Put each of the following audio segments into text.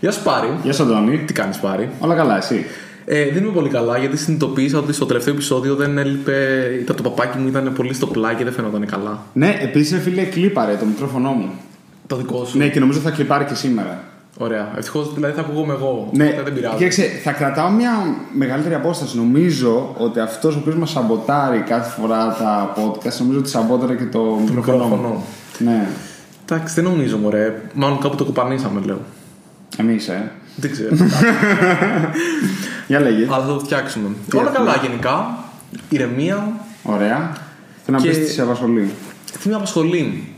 Γεια σου Πάρη. Γεια σου Αντώνη. Τι κάνεις Πάρη; Όλα καλά, εσύ; Ε, δεν είμαι πολύ καλά γιατί συνειδητοποίησα ότι στο τελευταίο επεισόδιο δεν έλειπε. Ήταν το παπάκι μου ήταν πολύ στο πλάι και δεν φαίνονταν καλά. Ναι, επίσης φίλε κλίπαρε το μικρόφωνο μου. Το δικό σου. Ναι, και νομίζω θα κλιπάρει και σήμερα. Ωραία. Ευτυχώς δηλαδή θα ακούγομαι εγώ. Ναι, Οπότε δεν πειράζει. κοίταξε, θα κρατάω μια μεγαλύτερη απόσταση. Νομίζω ότι αυτός ο οποίος μας σαμποτάρει κάθε φορά τα podcast, νομίζω ότι σαμπόταρε και το, Το μικρόφωνο. μικρόφωνο. Ναι, Εντάξει, δεν νομίζω, μωρέ. Μάλλον κάπου το κοπανήσαμε, λέω. Εμείς, ε. Δεν ξέρω. Για λέγε. Αλλά θα το φτιάξουμε. Τι Όλα έχουμε; καλά γενικά. Ηρεμία. Ωραία. Θέλω να Και- πεις τι σε απασχολεί. Τι με απασχολεί;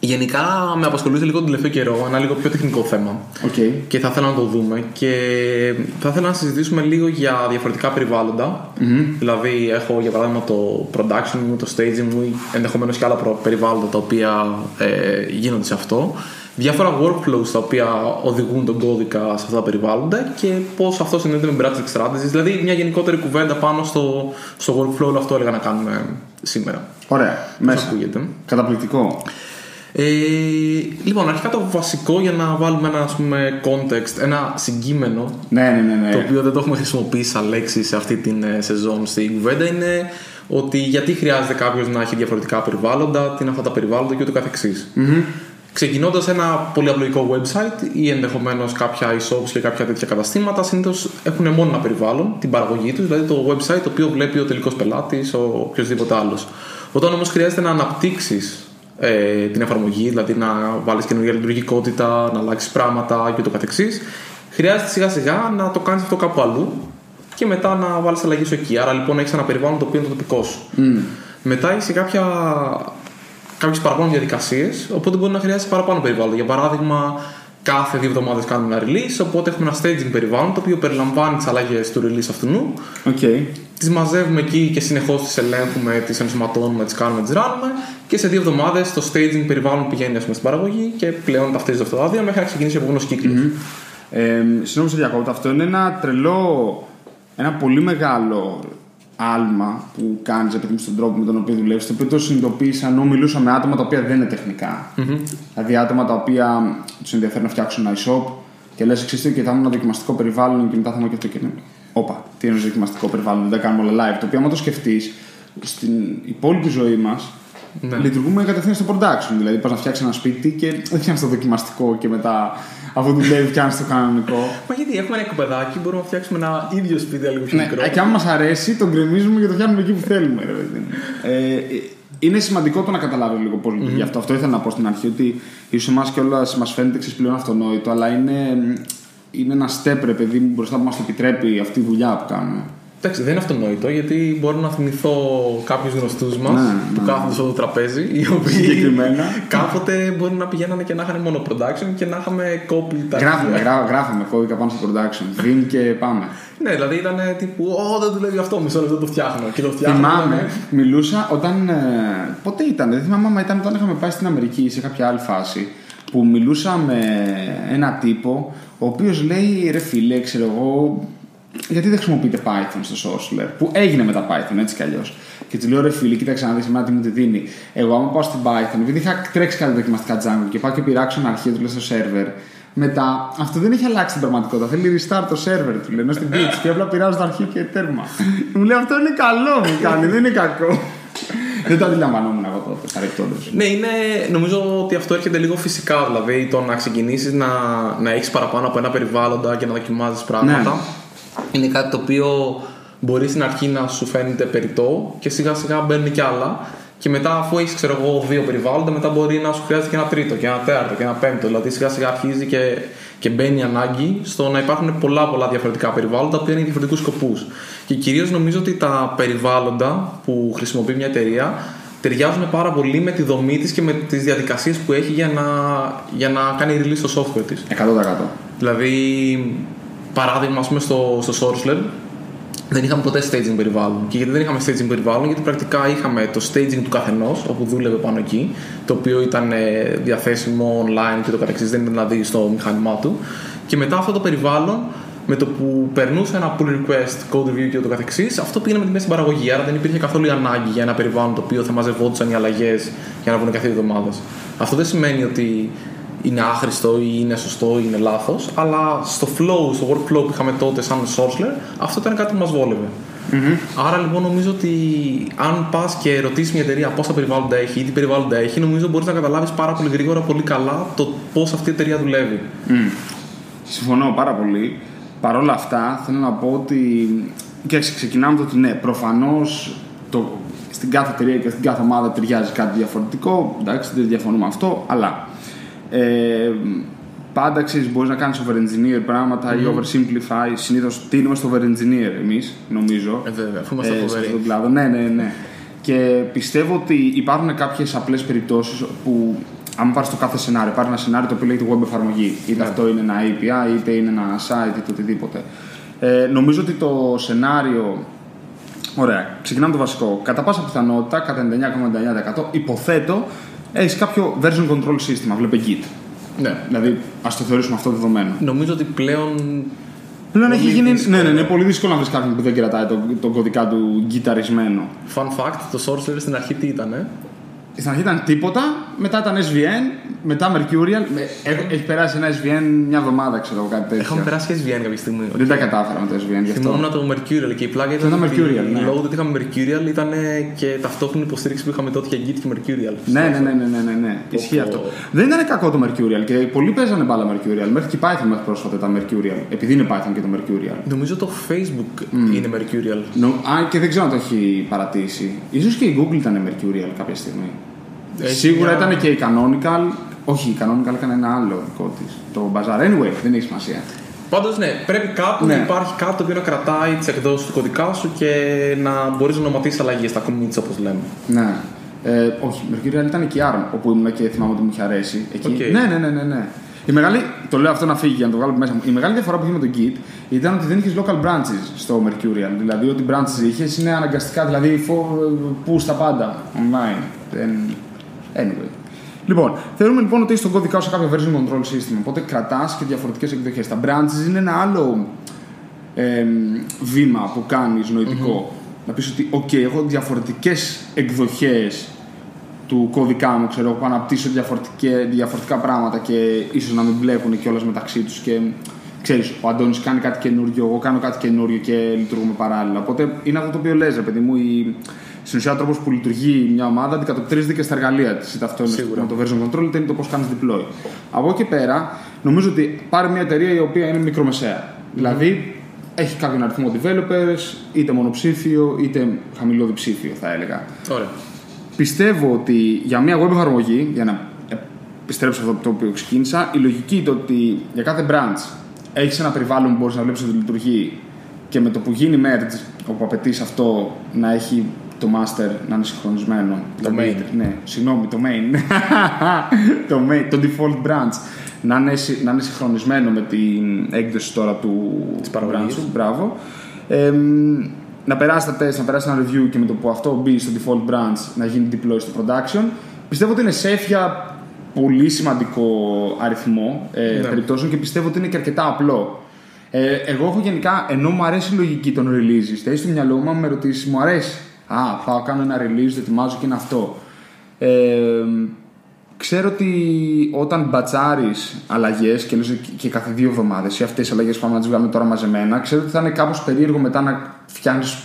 Γενικά με απασχολούσε λίγο τον τελευταίο καιρό ένα λίγο πιο τεχνικό θέμα. Οκ. Και θα ήθελα να το δούμε και θα ήθελα να συζητήσουμε λίγο για διαφορετικά περιβάλλοντα. Δηλαδή, έχω για παράδειγμα το production μου, το staging μου, ή ενδεχομένως και άλλα προ- περιβάλλοντα τα οποία ε, γίνονται σε αυτό. Διάφορα workflows τα οποία οδηγούν τον κώδικα σε αυτά τα περιβάλλοντα και πώς αυτό συνδέεται με Branding Strategies. Δηλαδή, μια γενικότερη κουβέντα πάνω στο, στο workflow όλο αυτό έλεγα να κάνουμε σήμερα. Ωραία. Πώς Μέσα. ακούγεται; Καταπληκτικό. Ε, λοιπόν, αρχικά το βασικό για να βάλουμε ένα ας πούμε, context, ένα συγκείμενο Ναι, ναι, ναι. ναι. το οποίο δεν το έχουμε χρησιμοποιήσει σαν λέξη σε αυτή την ε, σεζόν στην κουβέντα είναι ότι γιατί χρειάζεται κάποιος να έχει διαφορετικά περιβάλλοντα, τι είναι αυτά τα περιβάλλοντα και ούτω καθεξής. Ξεκινώντας ένα πολύ απλοϊκό website ή ενδεχομένως κάποια e-shops και κάποια τέτοια καταστήματα, συνήθως έχουν μόνο ένα περιβάλλον, την παραγωγή τους, δηλαδή το website το οποίο βλέπει ο τελικός πελάτης, ο οποιοδήποτε άλλος. Όταν όμως χρειάζεται να αναπτύξεις ε, την εφαρμογή, δηλαδή να βάλεις καινούργια λειτουργικότητα, να αλλάξεις πράγματα και ούτω καθεξής, χρειάζεται σιγά σιγά να το κάνεις αυτό κάπου αλλού και μετά να βάλεις αλλαγή σου εκεί. Άρα λοιπόν έχεις ένα περιβάλλον το οποίο είναι το τοπικό σου. Μετά έχει κάποια κάποιες παραπάνω διαδικασίες, οπότε μπορεί να χρειάζεται παραπάνω περιβάλλον. Για παράδειγμα, κάθε δύο εβδομάδες κάνουμε ένα release, οπότε έχουμε ένα staging περιβάλλον το οποίο περιλαμβάνει τις αλλαγές του release αυτού. Οκ. Τις μαζεύουμε εκεί και συνεχώς τις ελέγχουμε, τις ενσωματώνουμε, τις κάνουμε, τις ράνουμε. Και σε δύο εβδομάδες το staging περιβάλλον πηγαίνει ας πούμε, στην παραγωγή και πλέον ταυτίζεται αυτά τα δύο μέχρι να ξεκινήσει ο επόμενος κύκλος. Ε, Συγγνώμη, σε διακόπτω. Αυτό είναι ένα τρελό, ένα πολύ μεγάλο άλμα που κάνεις επειδή στον τρόπο με τον οποίο δουλεύεις, το οποίο το συνειδητοποίησα ενώ μιλούσα με άτομα τα οποία δεν είναι τεχνικά. Δηλαδή άτομα τα οποία τους ενδιαφέρει να φτιάξουν ένα e-shop και λες: Εξή, και θα έχουμε ένα δοκιμαστικό περιβάλλον και μετά θα έχουμε και αυτό και Όπα, τι είναι δοκιμαστικό περιβάλλον, δεν τα κάνουμε όλα live. Το οποίο, άμα το σκεφτείς, στην υπόλοιπη ζωή μας Ναι. λειτουργούμε κατευθείαν στο production. Δηλαδή, πας να φτιάξεις ένα σπίτι και δεν φτιάχνεις το δοκιμαστικό και μετά, αφού δουλεύει, φτιάχνει το κανονικό. Μα γιατί έχουμε ένα κοπεδάκι, μπορούμε να φτιάξουμε ένα ίδιο σπίτι λίγο πιο ναι, μικρό. και άμα μας αρέσει, τον γκρεμίζουμε και το φτιάχνουμε εκεί που θέλουμε. Ρε, παιδί μου. ε, είναι σημαντικό το να καταλάβει λίγο πώ λειτουργεί αυτό. Αυτό ήθελα να πω στην αρχή, ότι ίσω εμά κιόλας μας φαίνεται εξή πλέον αυτονόητο, αλλά είναι, είναι ένα step, ρε παιδί μου, μπροστά που μας το επιτρέπει αυτή η δουλειά που κάνουμε. Εντάξει, δεν είναι αυτονόητο γιατί μπορώ να θυμηθώ κάποιους γνωστούς μας Ναι, που ναι. κάθονται στο τραπέζι, οι οποίοι Συγκεκριμένα. κάποτε μπορεί να πηγαίνανε και να είχαν μόνο production και να είχαμε copy τα Γράφουμε, αρχεία. γρά, γράφαμε κώδικα πάνω στο production. Vim και πάμε. Ναι, δηλαδή ήταν τύπου, Ω, δεν δουλεύει αυτό, μισό λεπτό το φτιάχνω. Και το φτιάχνω. Θυμάμαι, μιλούσα όταν. Ε, πότε ήταν, δεν θυμάμαι άμα ήταν όταν είχαμε πάει στην Αμερική σε κάποια άλλη φάση που μιλούσα με ένα τύπο ο οποίος λέει ρε φίλε, ξέρω εγώ, γιατί δεν χρησιμοποιείτε Python στο Sourceler, που έγινε μετά Python έτσι κι αλλιώς. Και του λέω ρε φίλε, κοίταξε να δεις εμένα τι μου τη δίνει. Εγώ, άμα πάω στην Python, επειδή είχα τρέξει κάτι δοκιμαστικά Django και πάω και πειράξω ένα αρχείο του λέω στο server, μετά αυτό δεν έχει αλλάξει την πραγματικότητα. Θέλει restart το server του, λένε στην glitch και απλά πειράζω το αρχείο και τέρμα. μου λέει αυτό είναι καλό, μου κάνει, δεν είναι κακό. δεν το αντιλαμβανόμουν εγώ τότε, παρεπτόντω. Ναι, είναι, νομίζω ότι αυτό έρχεται λίγο φυσικά. Δηλαδή το να ξεκινήσεις να, να έχεις παραπάνω από ένα περιβάλλοντα και να δοκιμάζεις πράγματα. Ναι. Είναι κάτι το οποίο μπορεί στην αρχή να σου φαίνεται περιττό και σιγά σιγά μπαίνουν κι άλλα. Και μετά, αφού έχεις ξέρω εγώ, δύο περιβάλλοντα, μετά μπορεί να σου χρειάζεται και ένα τρίτο, και ένα τέταρτο, και ένα πέμπτο. Δηλαδή σιγά σιγά αρχίζει και, και μπαίνει η ανάγκη στο να υπάρχουν πολλά πολλά διαφορετικά περιβάλλοντα που είναι για διαφορετικούς σκοπούς. Και κυρίως νομίζω ότι τα περιβάλλοντα που χρησιμοποιεί μια εταιρεία ταιριάζουν πάρα πολύ με τη δομή της και με τις διαδικασίες που έχει για να, για να κάνει release το software της. 100%. Δηλαδή, παράδειγμα, ας πούμε, στο, στο Sourceler δεν είχαμε ποτέ staging περιβάλλον. Και γιατί δεν είχαμε staging περιβάλλον, γιατί πρακτικά είχαμε το staging του καθενός, όπου δούλευε πάνω εκεί, το οποίο ήταν ε, διαθέσιμο online και το καταξύ, δεν ήταν δηλαδή στο μηχάνημά του. Και μετά αυτό το περιβάλλον, με το που περνούσε ένα pull request, code review και το καθεξής, αυτό πήγαινε με τη μέση παραγωγή. Άρα δεν υπήρχε καθόλου η ανάγκη για ένα περιβάλλον το οποίο θα μαζευόντουσαν οι αλλαγές για να βγουν κάθε δύο εβδομάδες. Αυτό δεν σημαίνει ότι είναι άχρηστο ή είναι σωστό ή είναι λάθος. Αλλά στο flow, στο workflow που είχαμε τότε σαν Sourceler, αυτό ήταν κάτι που μας βόλευε. Mm-hmm. Άρα λοιπόν νομίζω ότι αν πας και ρωτήσεις μια εταιρεία πόσα περιβάλλοντα έχει ή τι περιβάλλοντα έχει, νομίζω μπορείς να καταλάβεις πάρα πολύ γρήγορα, πολύ καλά το πώς αυτή η εταιρεία δουλεύει. Mm. Συμφωνώ πάρα πολύ. Παρ' όλα αυτά, θέλω να πω ότι. Και ξεκινάμε το ότι ναι, προφανώς στην κάθε εταιρεία και στην κάθε ομάδα ταιριάζει κάτι διαφορετικό. Εντάξει, δεν διαφωνούμε αυτό, αλλά ε, πάντα ξέρεις, μπορείς να κάνεις over-engineer πράγματα mm. ή over-simplify. Συνήθως τίνουμε στο over-engineer εμείς, νομίζω. Ε, βέβαια, αφού είμαστε ε, Στον κλάδο. Ναι, ναι, ναι. Και πιστεύω ότι υπάρχουν κάποιες απλές περιπτώσεις που, αν πάρεις το κάθε σενάριο, υπάρχει ένα σενάριο το οποίο λέγεται web εφαρμογή. Είτε ναι. αυτό είναι ένα API, είτε είναι ένα site, είτε οτιδήποτε. Ε, νομίζω ότι το σενάριο. Ωραία, ξεκινάμε το βασικό. Κατά πάσα πιθανότητα, κατά 99,99% υποθέτω, έχεις κάποιο version control σύστημα. Βλέπε Git. Ναι. Δηλαδή, ας το θεωρήσουμε αυτό δεδομένο. Νομίζω ότι πλέον. Πλέον έχει γίνει. Ναι, ναι, είναι πολύ δύσκολο να βρεις κάποιον που δεν κρατάει τον, τον κωδικά του γκυταρισμένο. Fun fact, το Sorcerer στην αρχή τι ήταν, ε; Στην αρχή ήταν τίποτα, μετά ήταν SVN, μετά Mercurial. Έχει περάσει ένα SVN μια εβδομάδα, ξέρω εγώ κάτι τέτοιο. Έχουμε περάσει SVN κάποια στιγμή. Δεν τα κατάφερα με το SVN γι' αυτό. Θυμόμουν το Mercurial και η πλάκα ήταν. Το Mercurial. Ναι. Λόγω του ότι είχαμε Mercurial ήταν και ταυτόχρονη υποστήριξη που είχαμε τότε για Git και Mercurial. Ναι, ναι, ναι, ναι, ναι, ναι, ναι. Ισχύει αυτό. Δεν ήταν κακό το Mercurial και πολλοί παίζανε μπάλα Mercurial. Μέχρι και Python μέχρι πρόσφατα ήταν Mercurial. Επειδή είναι Python και το Mercurial. Νομίζω το Facebook mm. είναι Mercurial. No, α, και δεν ξέρω αν το έχει παρατήσει. σω και η Google ήταν Mercurial κάποια στιγμή. Έχει Σίγουρα μια... ήταν και η Canonical. Όχι, η Canonical έκανε ένα άλλο δικό της. Το Bazaar. Anyway, δεν έχει σημασία. Πάντως, ναι, πρέπει κάπου ναι. να υπάρχει κάτι το οποίο να κρατάει τις εκδόσεις του κωδικά σου και να μπορείς να ονοματίσεις αλλαγές στα communities όπως λέμε. Ναι. Ε, όχι, Mercurial ήταν και η ARM όπου ήμουν και θυμάμαι ότι μου είχε αρέσει. Εκεί. Okay. Ναι, ναι, ναι, ναι, ναι. Η μεγάλη, το λέω αυτό να φύγει για να το βγάλω μέσα μου. Η μεγάλη διαφορά που είχε με το Git ήταν ότι δεν είχες local branches στο Mercurial. Δηλαδή, ό,τι branches είχες είναι αναγκαστικά, δηλαδή push τα πάντα online. Δεν, Anyway. Λοιπόν, θεωρούμε λοιπόν ότι έχει τον κώδικα σε κάποιο version control system. Οπότε κρατάς και διαφορετικές εκδοχές. Τα branches είναι ένα άλλο ε, βήμα που κάνεις νοητικό. Mm-hmm. Να πεις ότι, OK, έχω διαφορετικές εκδοχές του κώδικά μου, ξέρω, που αναπτύσσω διαφορετικά πράγματα και ίσως να μην μπλέκουν κιόλας μεταξύ τους και ξέρεις, ο Αντώνης κάνει κάτι καινούριο, εγώ κάνω κάτι καινούριο και λειτουργούμε παράλληλα. Οπότε είναι αυτό το οποίο λες, ρε παιδί μου, η, στην ουσία ο τρόπο που λειτουργεί μια ομάδα αντικατοπτρίζεται και στα εργαλεία της. Είτε αυτό είναι με το version control, είτε είναι το πώς κάνεις deploy. Από εκεί πέρα, νομίζω ότι πάρει μια εταιρεία η οποία είναι μικρομεσαία. Mm-hmm. Δηλαδή, έχει κάποιον αριθμό developers, είτε μονοψήφιο, είτε χαμηλό διψήφιο, θα έλεγα. Ωραία. Πιστεύω ότι για μια web εφαρμογή, για να επιστρέψω αυτό το οποίο ξεκίνησα, η λογική είναι ότι για κάθε branch έχεις ένα περιβάλλον που μπορείς να βλέπεις ότι λειτουργεί και με το που γίνει merge, όπου απαιτείς αυτό να έχει το master να είναι συγχρονισμένο. Το main. Ναι, συγγνώμη, το main. το main, το default branch. Να είναι, να είναι συγχρονισμένο με την έκδοση τώρα του της παραγωγής. Μπράβο. Ε, να περάσει τα τεστ, να περάσει ένα review και με το που αυτό μπει στο default branch να γίνει deploy στο production. Πιστεύω ότι είναι safe για πολύ σημαντικό αριθμό ε, ναι. περιπτώσεων και πιστεύω ότι είναι και αρκετά απλό. Ε, εγώ έχω γενικά, ενώ μου αρέσει η λογική των releases, δηλαδή στο μυαλό μου, αν με ρωτήσεις, μου αρέσει. Α, πάω κάνω ένα release, το ετοιμάζω και είναι αυτό. Ε, ξέρω ότι όταν μπατσάρεις αλλαγές και, και κάθε δύο εβδομάδες ή αυτές τι αλλαγές που πάμε να τις βγάλουμε τώρα μαζεμένα, ξέρω ότι θα είναι κάπως περίεργο μετά να φτιάχνεις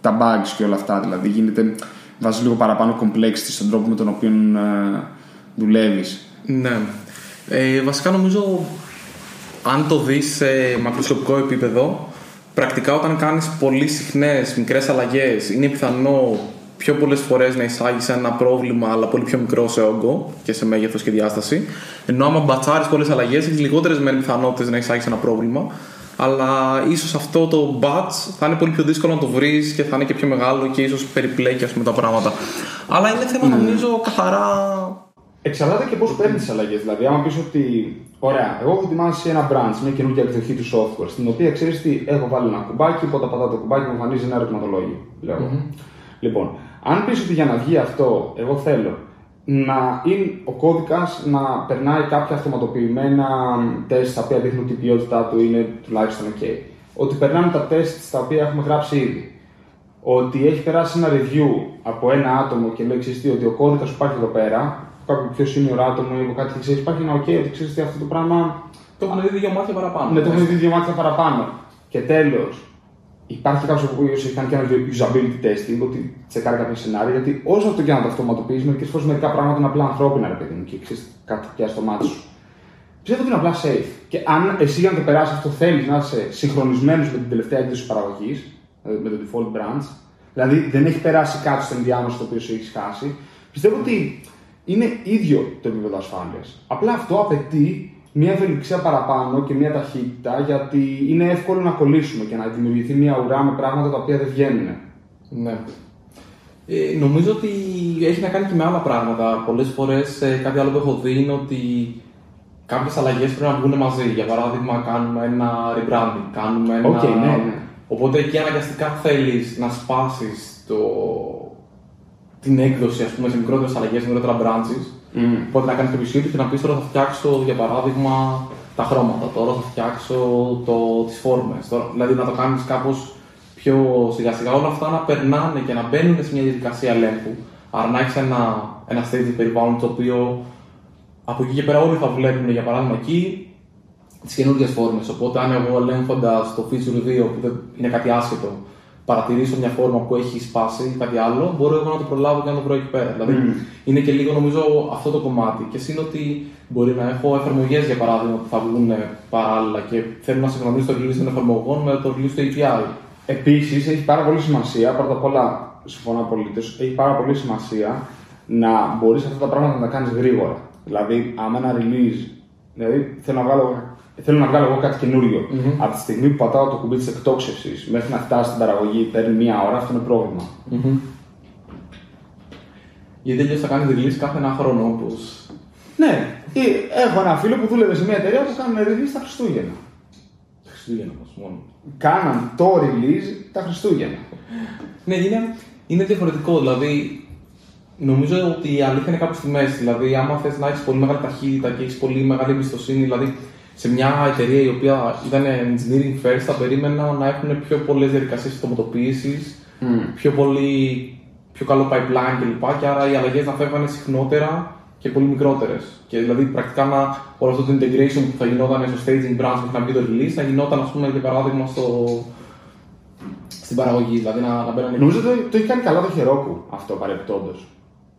τα bugs και όλα αυτά. Δηλαδή γίνεται, βάζεις λίγο παραπάνω complexity στον τρόπο με τον οποίο ε, δουλεύεις. Ναι. Ε, βασικά νομίζω αν το δεις σε μακροσκοπικό επίπεδο, πρακτικά όταν κάνεις πολύ συχνές μικρές αλλαγές, είναι πιθανό πιο πολλές φορές να εισάγεις ένα πρόβλημα, αλλά πολύ πιο μικρό σε όγκο και σε μέγεθος και διάσταση. Ενώ άμα μπατσάρεις πολλές αλλαγές, έχεις λιγότερες πιθανότητες να εισάγεις ένα πρόβλημα. Αλλά ίσως αυτό το batch θα είναι πολύ πιο δύσκολο να το βρεις και θα είναι και πιο μεγάλο και ίσως περιπλέκει ας πούμε, τα πράγματα. Αλλά είναι θέμα, mm. νομίζω, καθαρά Εξαρτάται και πώς παίρνει τις αλλαγές. Δηλαδή, άμα πεις ότι, ωραία, εγώ έχω ετοιμάσει ένα branch, μια καινούργια εκδοχή του software, στην οποία ξέρεις τι, έχω βάλει ένα κουμπάκι, οπότε πατάω το κουμπάκι μου εμφανίζει ένα ερωτηματολόγιο. Mm-hmm. Λοιπόν, αν πεις ότι για να βγει αυτό, εγώ θέλω να είναι ο κώδικας να περνάει κάποια αυτοματοποιημένα τεστ τα οποία δείχνουν ότι η ποιότητά του είναι τουλάχιστον OK. Ότι περνάμε τα τεστ τα οποία έχουμε γράψει ήδη. Ότι έχει περάσει ένα review από ένα άτομο και λέει ότι ο κώδικας που υπάρχει εδώ πέρα κάποιο πιο senior άτομο ή από κάτι και ξέρεις, υπάρχει ένα OK ότι ξέρεις ότι αυτό το πράγμα. Το έχουν δει δύο μάτια παραπάνω. Ναι, το έχουν δει δύο μάτια παραπάνω. Και τέλος, υπάρχει κάποιος που έχει κάνει και ένα usability testing, ότι τσεκάρει κάποια σενάρια, γιατί όσο αυτό και να το αυτοματοποιεί, μερικές φορές μερικά πράγματα είναι απλά ανθρώπινα, ρε παιδί μου, και ξέρεις κάτι πια στο μάτι σου. Πιστεύω ότι είναι απλά safe. Και αν εσύ για να το περάσεις αυτό θέλεις να είσαι συγχρονισμένος με την τελευταία έκδοση παραγωγής, δηλαδή με το default branch, δηλαδή δεν έχει περάσει κάτι στο ενδιάμεσο το οποίο σου έχεις χάσει, πιστεύω ότι είναι ίδιο το επίπεδο ασφάλειας. Απλά αυτό απαιτεί μια ευελιξία παραπάνω και μια ταχύτητα, γιατί είναι εύκολο να κολλήσουμε και να δημιουργηθεί μια ουρά με πράγματα τα οποία δεν βγαίνουν. Ναι. Ε, νομίζω ότι έχει να κάνει και με άλλα πράγματα. Πολλές φορές ε, κάτι άλλο που έχω δει είναι ότι κάποιες αλλαγές πρέπει να βγουν μαζί. Για παράδειγμα, κάνουμε ένα rebranding. Κάνουμε ένα... Okay, ναι, ναι. Οπότε εκεί αναγκαστικά θέλεις να σπάσεις το... την έκδοση ας πούμε, σε μικρότερες αλλαγές, σε μικρότερα branches. Mm. Οπότε να κάνεις το review και να πεις τώρα θα φτιάξω για παράδειγμα τα χρώματα, τώρα θα φτιάξω το, τις φόρμες, τώρα, δηλαδή να το κάνεις κάπως πιο σιγά σιγά όλα αυτά να περνάνε και να μπαίνουν σε μια διαδικασία ελέγχου. Άρα να έχεις ένα, ένα stage περιβάλλον το οποίο από εκεί και πέρα όλοι θα βλέπουν για παράδειγμα εκεί τις καινούργιες φόρμες. Οπότε, αν εγώ ελέγχοντας το feature 2 που δεν είναι κάτι άσχετο, παρατηρήσω μια φόρμα που έχει σπάσει ή κάτι άλλο, μπορώ εγώ να το προλάβω και να το βρω εκεί πέρα. Δηλαδή, είναι και λίγο νομίζω αυτό το κομμάτι. Και είναι ότι μπορεί να έχω εφαρμογές για παράδειγμα που θα βγουν παράλληλα και θέλω να συγχρονίσω το release των εφαρμογών με το release του API. Επίσης, έχει πάρα πολύ σημασία, πρώτα απ' όλα, συμφωνώ απολύτως, έχει πάρα πολύ σημασία να μπορείς αυτά τα πράγματα να τα κάνεις γρήγορα. Δηλαδή, άμα ένα release, δηλαδή θέλω να βγάλω, θέλω να βγάλω εγώ κάτι καινούριο. Μμμ. Από τη στιγμή που πατάω το κουμπί της εκτόξευσης μέχρι να φτάσει στην παραγωγή, παίρνει μία ώρα, αυτό είναι πρόβλημα. Γιατί αλλιώς θα κάνει release κάθε ένα χρόνο όπως. Ναι, ή έχω ένα φίλο που δούλευε σε μια εταιρεία που κάνουν release τα Χριστούγεννα. Χριστούγεννα μας μόνο. Κάναν το release τα Χριστούγεννα. Ναι, είναι, είναι διαφορετικό. Δηλαδή, νομίζω ότι η αλήθεια είναι κάπου στη μέση. Δηλαδή, άμα θες να έχεις πολύ μεγάλη ταχύτητα και έχεις πολύ μεγάλη εμπιστοσύνη, δηλαδή σε μια εταιρεία η οποία ήταν engineering first, θα περίμενα να έχουν πιο πολλές διαδικασίες αυτοματοποίησης, πιο, πολύ, πιο καλό pipeline κλπ. Και άρα οι αλλαγές να φεύγανε συχνότερα και πολύ μικρότερες. Και δηλαδή πρακτικά να, όλο αυτό το integration που θα γινόταν στο staging branch μέχρι να μπει το release, να γινόταν, ας πούμε, για παράδειγμα, στο, στην παραγωγή. Δηλαδή να, να μπαίνανε. Νομίζω ότι το, το έχει κάνει καλά το Heroku αυτό παρεπτόντω.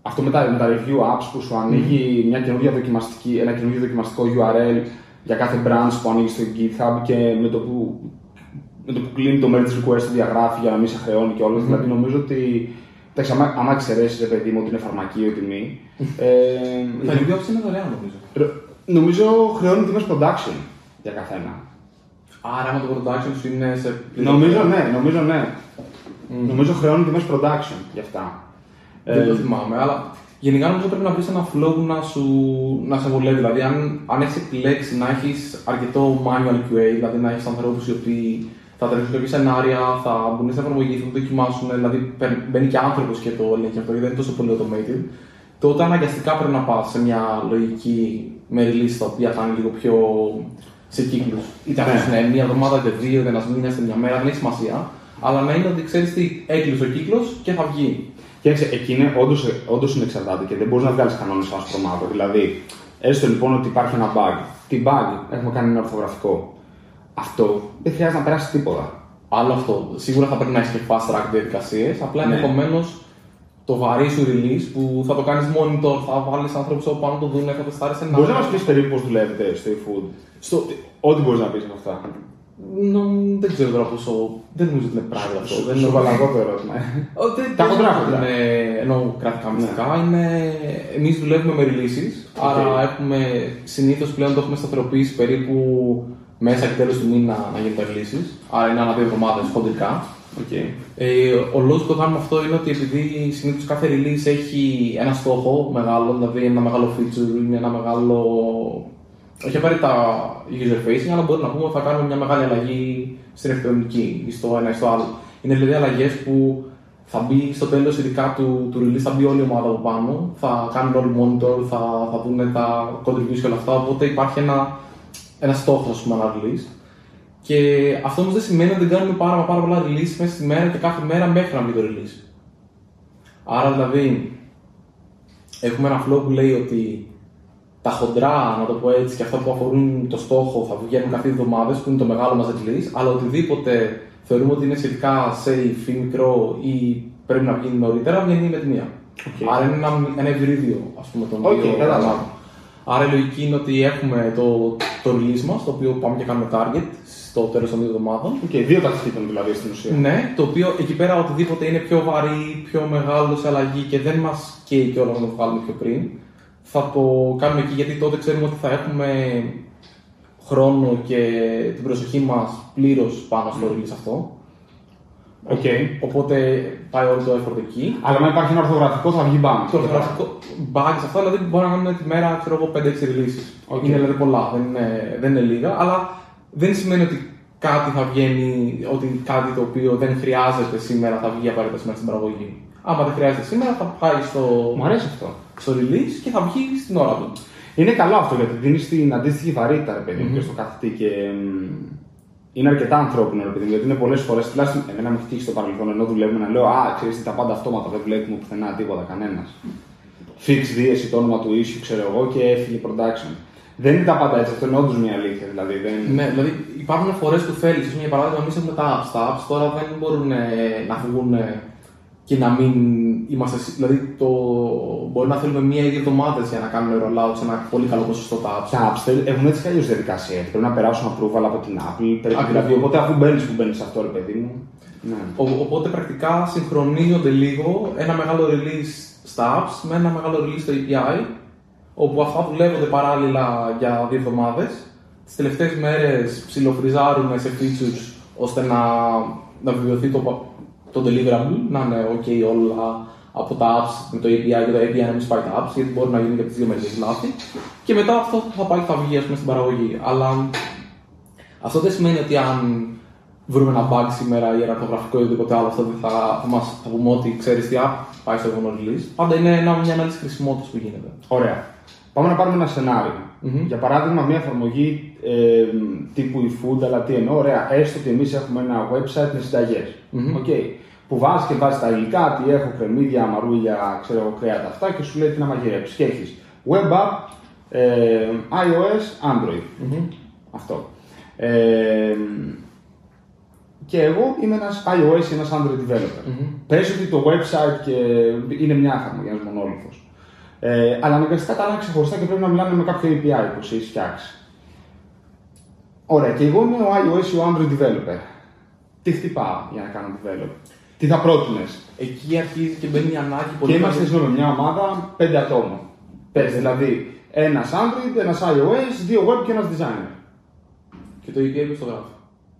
Αυτό με τα, με τα review apps που σου ανοίγει μια καινούργια δοκιμαστική, ένα καινούργιο δοκιμαστικό URL για κάθε branch που ανοίγει στο GitHub και με το που, με το που κλείνει το merge request το διαγράφει για να μην σε χρεώνει και όλο. Δηλαδή νομίζω ότι. Εντάξει, άμα, άμα εξαιρέσεις, ρε παιδί μου, ότι είναι φαρμακείο τιμή. Ε, Τα review apps είναι δωρεάν νομίζω. Ρο- Νομίζω χρεώνει τιμές production για καθένα. Άρα, άμα το production σου είναι σε. Νομίζω ναι, νομίζω ναι. Νομίζω χρεώνει τιμές production γι' αυτά. Δεν Ε, το θυμάμαι, αλλά γενικά νομίζω πρέπει να βρεις ένα flow που να, σου, να σε βολεύει. Δηλαδή, αν, αν έχεις επιλέξει να έχεις αρκετό manual QA, δηλαδή να έχεις ανθρώπους οι οποίοι θα τρέξουν κάποια σενάρια, θα μπουν στην εφαρμογή, θα το δοκιμάσουν, δηλαδή παίρνει- μπαίνει και άνθρωπος και το ελέγχει αυτό, γιατί δεν είναι τόσο πολύ automated, τότε αναγκαστικά πρέπει να πας σε μια λογική με release τα οποία θα είναι λίγο πιο σε κύκλους. Είτε αυτό Ναι. είναι μία εβδομάδα, είτε δύο, είτε ένας μήνας, είτε μια μέρα, δεν έχει σημασία. Αλλά να είναι ότι ξέρεις τι έκλεισε ο κύκλος και θα βγει. Κοίταξε, εκεί είναι όντως, όντως είναι εξαρτάται και δεν μπορείς να βγάλεις κανόνες άσπρο μαύρο. Δηλαδή, έστω λοιπόν ότι υπάρχει ένα bug. Τι bug, έχουμε κάνει ένα ορθογραφικό. Αυτό δεν χρειάζεται να περάσει τίποτα. Άλλο αυτό. Σίγουρα θα πρέπει να έχεις και fast track διαδικασίες. Απλά Ναι. ενδεχομένως το βαρύ σου release που θα το κάνεις monitor, θα βάλεις άνθρωπου από πάνω το δουν, θα τεστάρει ένα. Μπορείς να μας πεις περίπου πώς δουλεύετε στο eFood. Στο... Ό,τι μπορείς να πεις από αυτά. Νο, δεν ξέρω τώρα πόσο. Δεν νομίζω ότι είναι πράγμα αυτό. Δεν Σου είναι βάλα εγώ το ερώτημα. Ω, δεν- Τα δεν χοντρά, είναι- χοντρά. Ενώ κρατικά μυστικά είναι. Εμείς δουλεύουμε με releases. Άρα έχουμε συνήθως πλέον το έχουμε σταθεροποιήσει περίπου μέσα και τέλος του μήνα να γίνουν τα releases. Άρα είναι ανά δύο εβδομάδες χοντρικά. Okay. Ε, ο λόγος που το κάνουμε αυτό είναι ότι επειδή συνήθως κάθε release έχει ένα στόχο μεγάλο, δηλαδή ένα μεγάλο feature, είναι ένα μεγάλο. Όχι απαραίτητα user facing, αλλά μπορούμε να πούμε ότι θα κάνουμε μια μεγάλη αλλαγή στην αρχιτεκτονική ή στο ένα ή στο άλλο. Είναι δηλαδή αλλαγές που θα μπει στο τέλος, ειδικά του, του release, θα μπει όλη η ομάδα από πάνω, θα κάνουν όλοι monitor, θα, θα δουν τα code reviews και όλα αυτά. Οπότε υπάρχει ένα, ένα στόχος, ας πούμε, ένα release. Και αυτό όμως δεν σημαίνει ότι δεν κάνουμε πάρα, πάρα πολλά release μέσα στη μέρα και κάθε μέρα μέχρι να μπει το release. Άρα δηλαδή, έχουμε ένα flow που λέει ότι τα χοντρά, να το πω έτσι, και αυτά που αφορούν το στόχο θα βγαίνουν κάθε εβδομάδες, που είναι το μεγάλο μας release, αλλά οτιδήποτε θεωρούμε ότι είναι σχετικά safe ή μικρό ή πρέπει να βγει νωρίτερα, βγαίνει με τη μία. Okay. Άρα είναι ένα, ένα ευρύδιο, ας πούμε, των Okay, δύο κατάλαβα. πραγμάτων. Άρα η λογική είναι ότι έχουμε το, το release μας, το οποίο πάμε και κάνουμε target στο τέλος των δύο εβδομάδων. Οκ, δύο ταυτίτων δηλαδή στην ουσία. Ναι, το οποίο εκεί πέρα οτιδήποτε είναι πιο βαρύ, πιο μεγάλο σε αλλαγή και δεν μας καίει κιόλας να το βγάλουμε πιο πριν, θα το κάνουμε εκεί γιατί τότε ξέρουμε ότι θα έχουμε χρόνο και την προσοχή μας πλήρως πάνω στο release αυτό. Οκ. Οπότε πάει όλο το effort εκεί. Αλλά αν υπάρχει ένα ορθογραφικό θα βγει μπαμ. Το γραφικό bugs αυτά δηλαδή μπορεί να κάνουμε τη μέρα ξέρω εγώ 5-6 releases. OK. Είναι δηλαδή πολλά, δεν είναι, δεν είναι λίγα, αλλά δεν σημαίνει ότι κάτι θα βγαίνει, ότι κάτι το οποίο δεν χρειάζεται σήμερα θα βγει απαραίτητα σήμερα στην παραγωγή. Άμα δεν χρειάζεται σήμερα θα πάει στο, Μου αρέσει αυτό. Στο release και θα βγει στην ώρα του. Είναι καλό αυτό γιατί δίνεις την αντίστοιχη βαρύτητα, ρε παιδί μου, και στο κάθε τι και. μ, Είναι αρκετά ανθρώπινο, ρε παιδί μου, γιατί είναι πολλές φορές, τουλάχιστον εμένα με έχει τύχει στο παρελθόν, ενώ δουλεύουμε να λέω Α, ξέρεις τα πάντα αυτόματα, δεν βλέπουμε πουθενά τίποτα, κανένας. Fix δίεση το όνομα του issue, ξέρω εγώ, και έφυγε production. Δεν είναι τα πάντα έτσι, αυτό είναι όντως μια αλήθεια. Δηλαδή, δεν... Ναι, δηλαδή υπάρχουν φορές που θέλεις. Για παράδειγμα, εμείς έχουμε τα apps. Τα apps τώρα δεν μπορούν ε, να φύγουν ε, και να μην είμαστε. σι- Δηλαδή, το... μπορεί να θέλουμε μία ή δύο εβδομάδες για να κάνουμε rollout σε ένα πολύ καλό ποσοστό τα apps. Τα apps θέλ- έχουν έτσι κι αλλιώς διαδικασία. Πρέπει να περάσουν approval από την Apple. Πρέπει, Ακριβώς. δηλαδή, οπότε αφού μπαίνεις που μπαίνεις σε αυτό, ρε παιδί μου. Ναι. Ο- Οπότε πρακτικά συγχρονίζονται λίγο ένα μεγάλο release στα apps με ένα μεγάλο release στο API, όπου αυτά δουλεύονται παράλληλα για δύο εβδομάδες. Τις τελευταίες μέρες ψιλοφριζάρουν σε features ώστε να, να βεβαιωθεί το, πα- το deliverable, να είναι OK όλα από τα apps με το API και το API να μην σπάει τα apps, γιατί μπορεί να γίνει και από τις δύο μεριέ λάθη. Και μετά αυτό θα πάει θα βγει ας πούμε, στην παραγωγή. Αλλά αυτό δεν σημαίνει ότι αν βρούμε ένα bug σήμερα ή ένα orthographico ή οτιδήποτε άλλο, αυτό δεν θα, θα, μας, θα πούμε ότι ξέρεις τι, α, πάει στο επόμενο release. Πάντα είναι ένα, μια ανάλυση χρησιμότητας που γίνεται. Ωραία. Πάμε να πάρουμε ένα σενάριο. Για παράδειγμα, μια εφαρμογή ε, τύπου eFood, αλλά τι εννοώ, ωραία, έστω ότι εμείς έχουμε ένα website με συνταγές. Που βάζεις και βάζεις τα υλικά, τι έχω, κρεμμύδια, μαρούλια, ξέρω εγώ, κρέατα αυτά και σου λέει τι να μαγειρέψεις. Και έχεις web app, ε, iOS, Android. Αυτό. Ε, και εγώ είμαι ένας iOS ή ένας Android developer. Πες ότι το website και είναι μια εφαρμογή, ένας μονόλυθος. Ε, αλλά αναγκαστικά τα άλλα είναι ξεχωριστά και πρέπει να μιλάνε με κάποιο API που εσύ έχει φτιάξει. Ωραία, και εγώ είμαι ο iOS ή ο Android developer. Τι χτυπάω για να κάνω develop. Τι θα πρότεινες; Εκεί αρχίζει και μπαίνει η ανάγκη Και πολύ είμαστε καλή- συγγνώμη, μια ομάδα πέντε ατόμων. Πες, δηλαδή ένας Android, ένας iOS, δύο web και ένας designer. Και το API πώς το γράφει.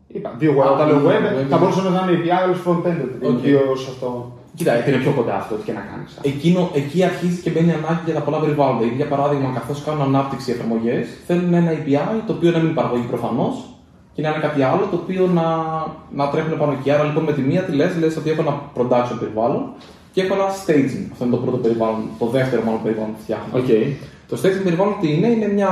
Είπα, δύο web. Α, Όταν λέω δύο web, web. θα μπορούσε να είναι API, άλλο front-end. OK. Okay. αυτό. Κοίτα, Γιατί είναι πιο κοντά αυτό, ό,τι και να κάνεις. Εκείνο, εκεί αρχίζει και μπαίνει η ανάγκη για τα πολλά περιβάλλοντα. Γιατί, για παράδειγμα, καθώς κάνουν ανάπτυξη οι εφαρμογές, θέλουν ένα API το οποίο να μην είναι παραγωγή προφανώς και να είναι κάτι άλλο το οποίο να, να τρέχουν πάνω εκεί. Άρα λοιπόν με τη μία τη λες, λες ότι έχω ένα production περιβάλλον και έχω ένα staging. Αυτό είναι το πρώτο περιβάλλον, το δεύτερο μάλλον περιβάλλον που φτιάχνω. Okay. Το staging περιβάλλον τι είναι, είναι μια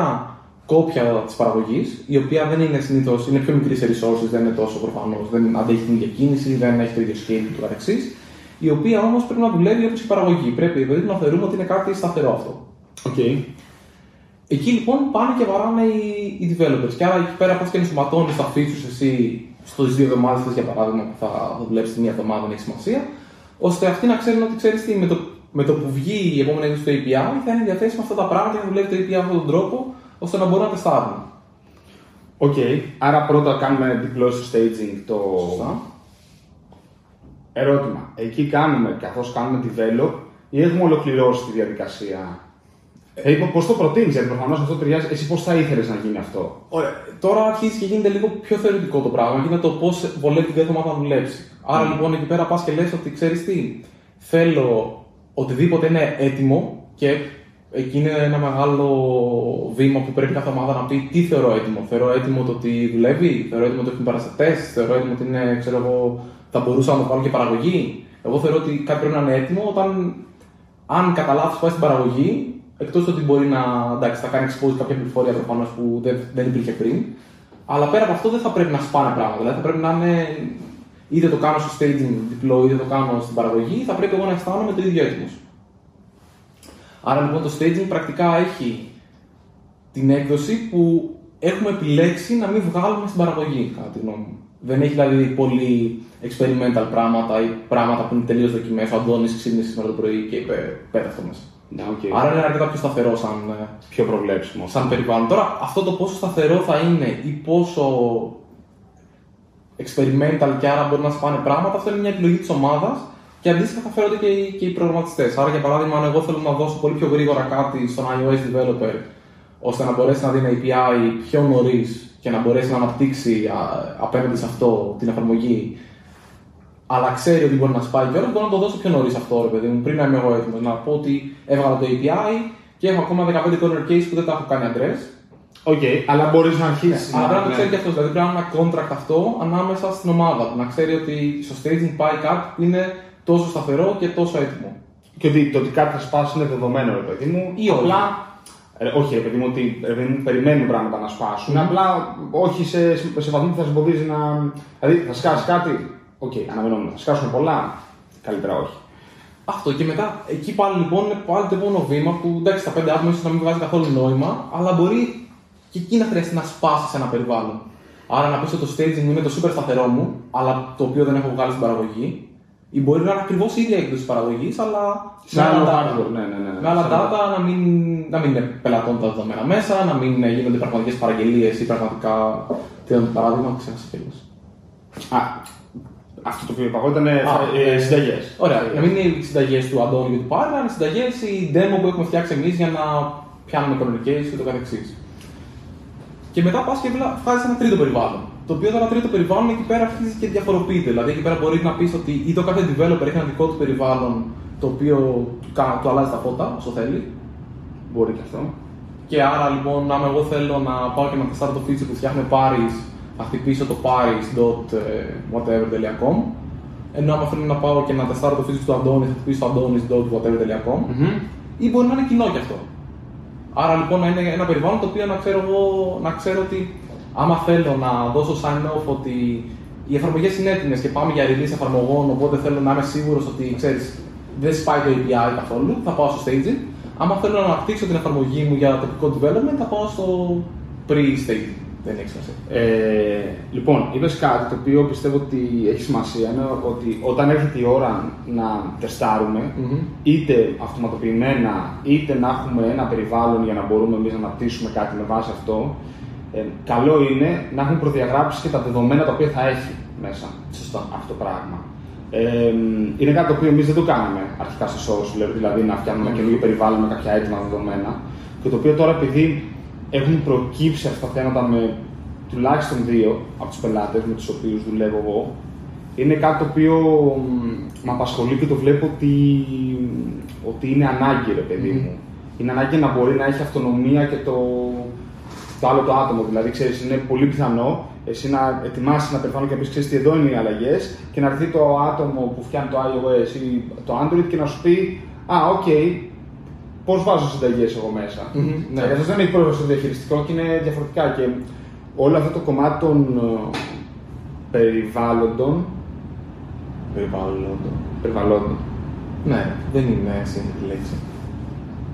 κόπια της παραγωγής, η οποία δεν είναι συνήθως, είναι πιο μικρής σε resources, δεν είναι τόσο προφανώς, δεν αντέχει την ίδια κίνηση, δεν έχει το ίδιο scale του καθεξής. Η οποία όμως πρέπει να δουλεύει όπως η παραγωγή. Πρέπει δηλαδή να θεωρούμε ότι είναι κάτι σταθερό αυτό. Okay. Εκεί λοιπόν πάνε και βαράνε οι, οι developers. Και άρα εκεί πέρα πα και ενσωματώνεις τα features εσύ στις δύο εβδομάδες για παράδειγμα που θα, θα δουλέψεις τη μία εβδομάδα, δεν έχει σημασία, ώστε αυτοί να ξέρουν ότι ξέρεις τι, με το, με το που βγει η επόμενη έκδοση του API θα είναι διαθέσιμα αυτά τα πράγματα και θα δουλεύει το API με αυτόν τον τρόπο, ώστε να μπορούν να τεστάρουν. Οκ. Άρα πρώτα κάνουμε deploy στο staging το. Σωστά. Ερώτημα. Εκεί κάνουμε καθώς κάνουμε develop ή έχουμε ολοκληρώσει τη διαδικασία; Ε, πώς το προτείνεις, γιατί προφανώς αυτό ταιριάζει. Εσύ πώς θα ήθελες να γίνει αυτό; Ωραία. Τώρα αρχίζει και γίνεται λίγο πιο θεωρητικό το πράγμα. Γίνεται το πώς βολεύει την κάθε ομάδα να δουλέψει. Άρα λοιπόν εκεί πέρα πας και λες ότι ξέρεις τι, θέλω οτιδήποτε είναι έτοιμο και εκεί είναι ένα μεγάλο βήμα που πρέπει κάθε ομάδα να πει τι θεωρώ έτοιμο. Θεωρώ έτοιμο το ότι δουλεύει, θεωρώ έτοιμο το ότι έχουν παραστατές, θεωρώ έτοιμο ότι είναι, ξέρω εγώ, θα μπορούσα να το βάλω και παραγωγή. Εγώ θεωρώ ότι κάτι πρέπει να είναι έτοιμο όταν, αν κατά λάθος πάει στην παραγωγή, εκτός ότι μπορεί να εντάξει, θα κάνει expose κάποια πληροφορία προφανώς που δεν, δεν υπήρχε πριν. Αλλά πέρα από αυτό δεν θα πρέπει να σπάνε πράγματα. Δηλαδή θα πρέπει να είναι είτε το κάνω στο staging deploy, είτε το κάνω στην παραγωγή, θα πρέπει εγώ να αισθάνομαι το ίδιο έτοιμος. Άρα λοιπόν το staging πρακτικά έχει την έκδοση που έχουμε επιλέξει να μην βγάλουμε στην παραγωγή, κατά τη γνώμη μου. Δεν έχει δηλαδή πολύ experimental πράγματα ή πράγματα που είναι τελείως δοκιμές. Ο Αντώνης ξύπνησε σήμερα το πρωί και είπε πέρα αυτό μέσα. Ναι, okay. Άρα είναι αρκετά πιο σταθερό σαν, ε, πιο προβλέψιμο. σαν περιβάλλον. Τώρα, αυτό το πόσο σταθερό θα είναι ή πόσο experimental και άρα μπορεί να σπάνε πράγματα, αυτό είναι μια επιλογή της ομάδας και αντίστοιχα θα φέρονται και οι, και οι προγραμματιστές. Άρα, για παράδειγμα, αν εγώ θέλω να δώσω πολύ πιο γρήγορα κάτι στον iOS developer, ώστε να μπορέσει να δει ένα API πιο νωρίς και να μπορέσει να αναπτύξει απέναντι σε αυτό την εφαρμογή, αλλά ξέρει ότι μπορεί να σπάει και όλα, μπορώ να το δώσω πιο νωρίς αυτό, ρε παιδί μου, πριν να είμαι εγώ έτοιμος. Να πω ότι έβγαλα το API και έχω ακόμα 15 corner case που δεν τα έχω κάνει address. OK, okay, αλλά μπορείς να αρχίσεις. Ναι, αλλά πρέπει να το ξέρει και αυτός. Δηλαδή πρέπει να είναι ένα contract αυτό ανάμεσα στην ομάδα του. Να ξέρει ότι στο staging πάει κάτι που είναι τόσο σταθερό και τόσο έτοιμο. Και ότι το ότι κάτι θα σπάσει είναι δεδομένο, ρε παιδί μου. Ή απλά ε, όχι, ρε παιδί μου, ότι ρε παιδί μου, περιμένουν πράγματα να σπάσουν. Mm. Απλά όχι σε, σε βαθμό που θα σε εμποδίζει να. Δηλαδή, θα σκάσεις κάτι; OK, okay, αναμενόμενο. Θα σκάσουν πολλά. Καλύτερα όχι. Αυτό και μετά, εκεί πάλι λοιπόν είναι πάλι το επόμενο βήμα που εντάξει, τα πέντε άτομα ίσως να μην βγάζει καθόλου νόημα, αλλά μπορεί και εκεί να χρειαστεί να σπάσεις ένα περιβάλλον. Άρα να πεις ότι το staging είναι το super σταθερό μου, αλλά το οποίο δεν έχω βγάλει στην παραγωγή, ή μπορεί να είναι ακριβώς η ίδια έκδοση παραγωγής, αλλά σε άλλο hardware. Ναι, ναι, ναι. Με άλλα data να μην, να μην είναι πελατών τα δεδομένα μέσα, να μην γίνονται πραγματικές παραγγελίες ή πραγματικά. Τι ήταν το παράδειγμα, ξέχασα φίλο. Α, αυτό το οποίο είπα εγώ ήταν ε, ε, συνταγές. Ωραία. Να μην είναι οι συνταγές του Αντώνη και του Πάρη, αλλά οι συνταγές, η demo που έχουμε φτιάξει εμείς για να πιάνουμε κανονικέ και το καθεξής. Και μετά πας και βγάζει ένα τρίτο περιβάλλον. Το οποίο τώρα τρίτο περιβάλλον εκεί πέρα αρχίζει και διαφοροποιείται. Δηλαδή εκεί πέρα μπορείς να πεις ότι ή το κάθε developer έχει ένα δικό του περιβάλλον το οποίο του αλλάζει τα φώτα όσο θέλει. Μπορεί και αυτό. Και άρα λοιπόν, αν εγώ θέλω να πάω και να τεστάρω το feature που φτιάχνει Paris, θα χτυπήσω το paris.whatever.com. Ενώ άμα θέλω να πάω και να τεστάρω το feature του Αντώνης, θα χτυπήσω το adonis.whatever.com. Mm-hmm. Ή μπορεί να είναι κοινό κι αυτό. Άρα λοιπόν να είναι ένα περιβάλλον το οποίο να ξέρω, εγώ, να ξέρω ότι άμα θέλω να δώσω sign off ότι οι εφαρμογές είναι έτοιμες και πάμε για release εφαρμογών, οπότε θέλω να είμαι σίγουρος ότι ξέρεις, δεν σπάει το API καθόλου, θα πάω στο staging. Άμα θέλω να αναπτύξω την εφαρμογή μου για τοπικό development, θα πάω στο pre-staging. Δεν έχει σημασία. Ε, λοιπόν, είπες κάτι το οποίο πιστεύω ότι έχει σημασία. Είναι ότι όταν έρχεται η ώρα να τεσταρουμε είτε αυτοματοποιημένα, είτε να έχουμε ένα περιβάλλον για να μπορούμε εμείς να αναπτύσσουμε κάτι με βάση αυτό, ε, καλό είναι να έχουμε προδιαγράψει και τα δεδομένα τα οποία θα έχει μέσα Σωστά. αυτό το πράγμα. Ε, είναι κάτι το οποίο εμείς δεν το κάναμε αρχικά σε social, δηλαδή να φτιάχνουμε ένα καινούργιο περιβάλλον με κάποια έτοιμα δεδομένα. Και το οποίο τώρα επειδή έχουν προκύψει αυτά τα θέματα με τουλάχιστον δύο από τους πελάτες με τους οποίους δουλεύω εγώ, είναι κάτι το οποίο με απασχολεί και το βλέπω ότι, ότι είναι ανάγκη, ρε παιδί μου. Είναι ανάγκη να μπορεί να έχει αυτονομία και το, το άλλο το άτομο. Δηλαδή, ξέρεις, είναι πολύ πιθανό εσύ να ετοιμάσεις ένα περιβάλλον και να πεις: Ξέρεις τι, εδώ είναι οι αλλαγές, και να έρθει το άτομο που φτιάχνει το iOS ή το Android και να σου πει: Α, OK, okay, πώς βάζω συνταγές εγώ μέσα. Mm-hmm, ναι. Γιατί δεν έχει πρόσβαση στο διαχειριστικό και είναι διαφορετικά. Και όλο αυτό το κομμάτι των ε, περιβάλλοντων. Περιβάλλοντων. Περιβαλλόντων. Ναι, δεν είναι σύγχρονη λέξη.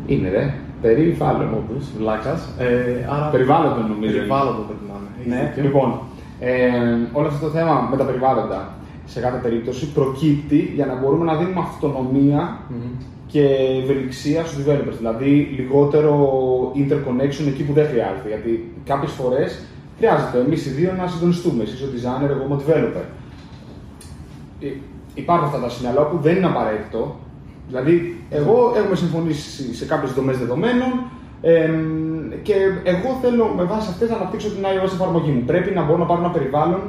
Είναι, ρε. Περιβάλλον. Όπως, βλάκας. Ε, άρα... Περιβάλλοντο νομίζω. Περιβάλλοντο πρέπει να είναι. Ναι, λοιπόν, ε, όλο αυτό το θέμα με τα περιβάλλοντα σε κάθε περίπτωση προκύπτει για να μπορούμε να δίνουμε και ευελιξία στους developers. Δηλαδή λιγότερο interconnection εκεί που δεν χρειάζεται. Γιατί κάποιες φορές χρειάζεται εμείς οι δύο να συντονιστούμε. Εσύ ο designer, εγώ ο developer. Ε, υπάρχουν αυτά τα σημεία που δεν είναι απαραίτητο. Δηλαδή, εγώ έχουμε συμφωνήσει σε κάποιες δομές δεδομένων ε, και εγώ θέλω με βάση αυτές να αναπτύξω την iOS εφαρμογή μου. Πρέπει να μπορώ να πάρω ένα περιβάλλον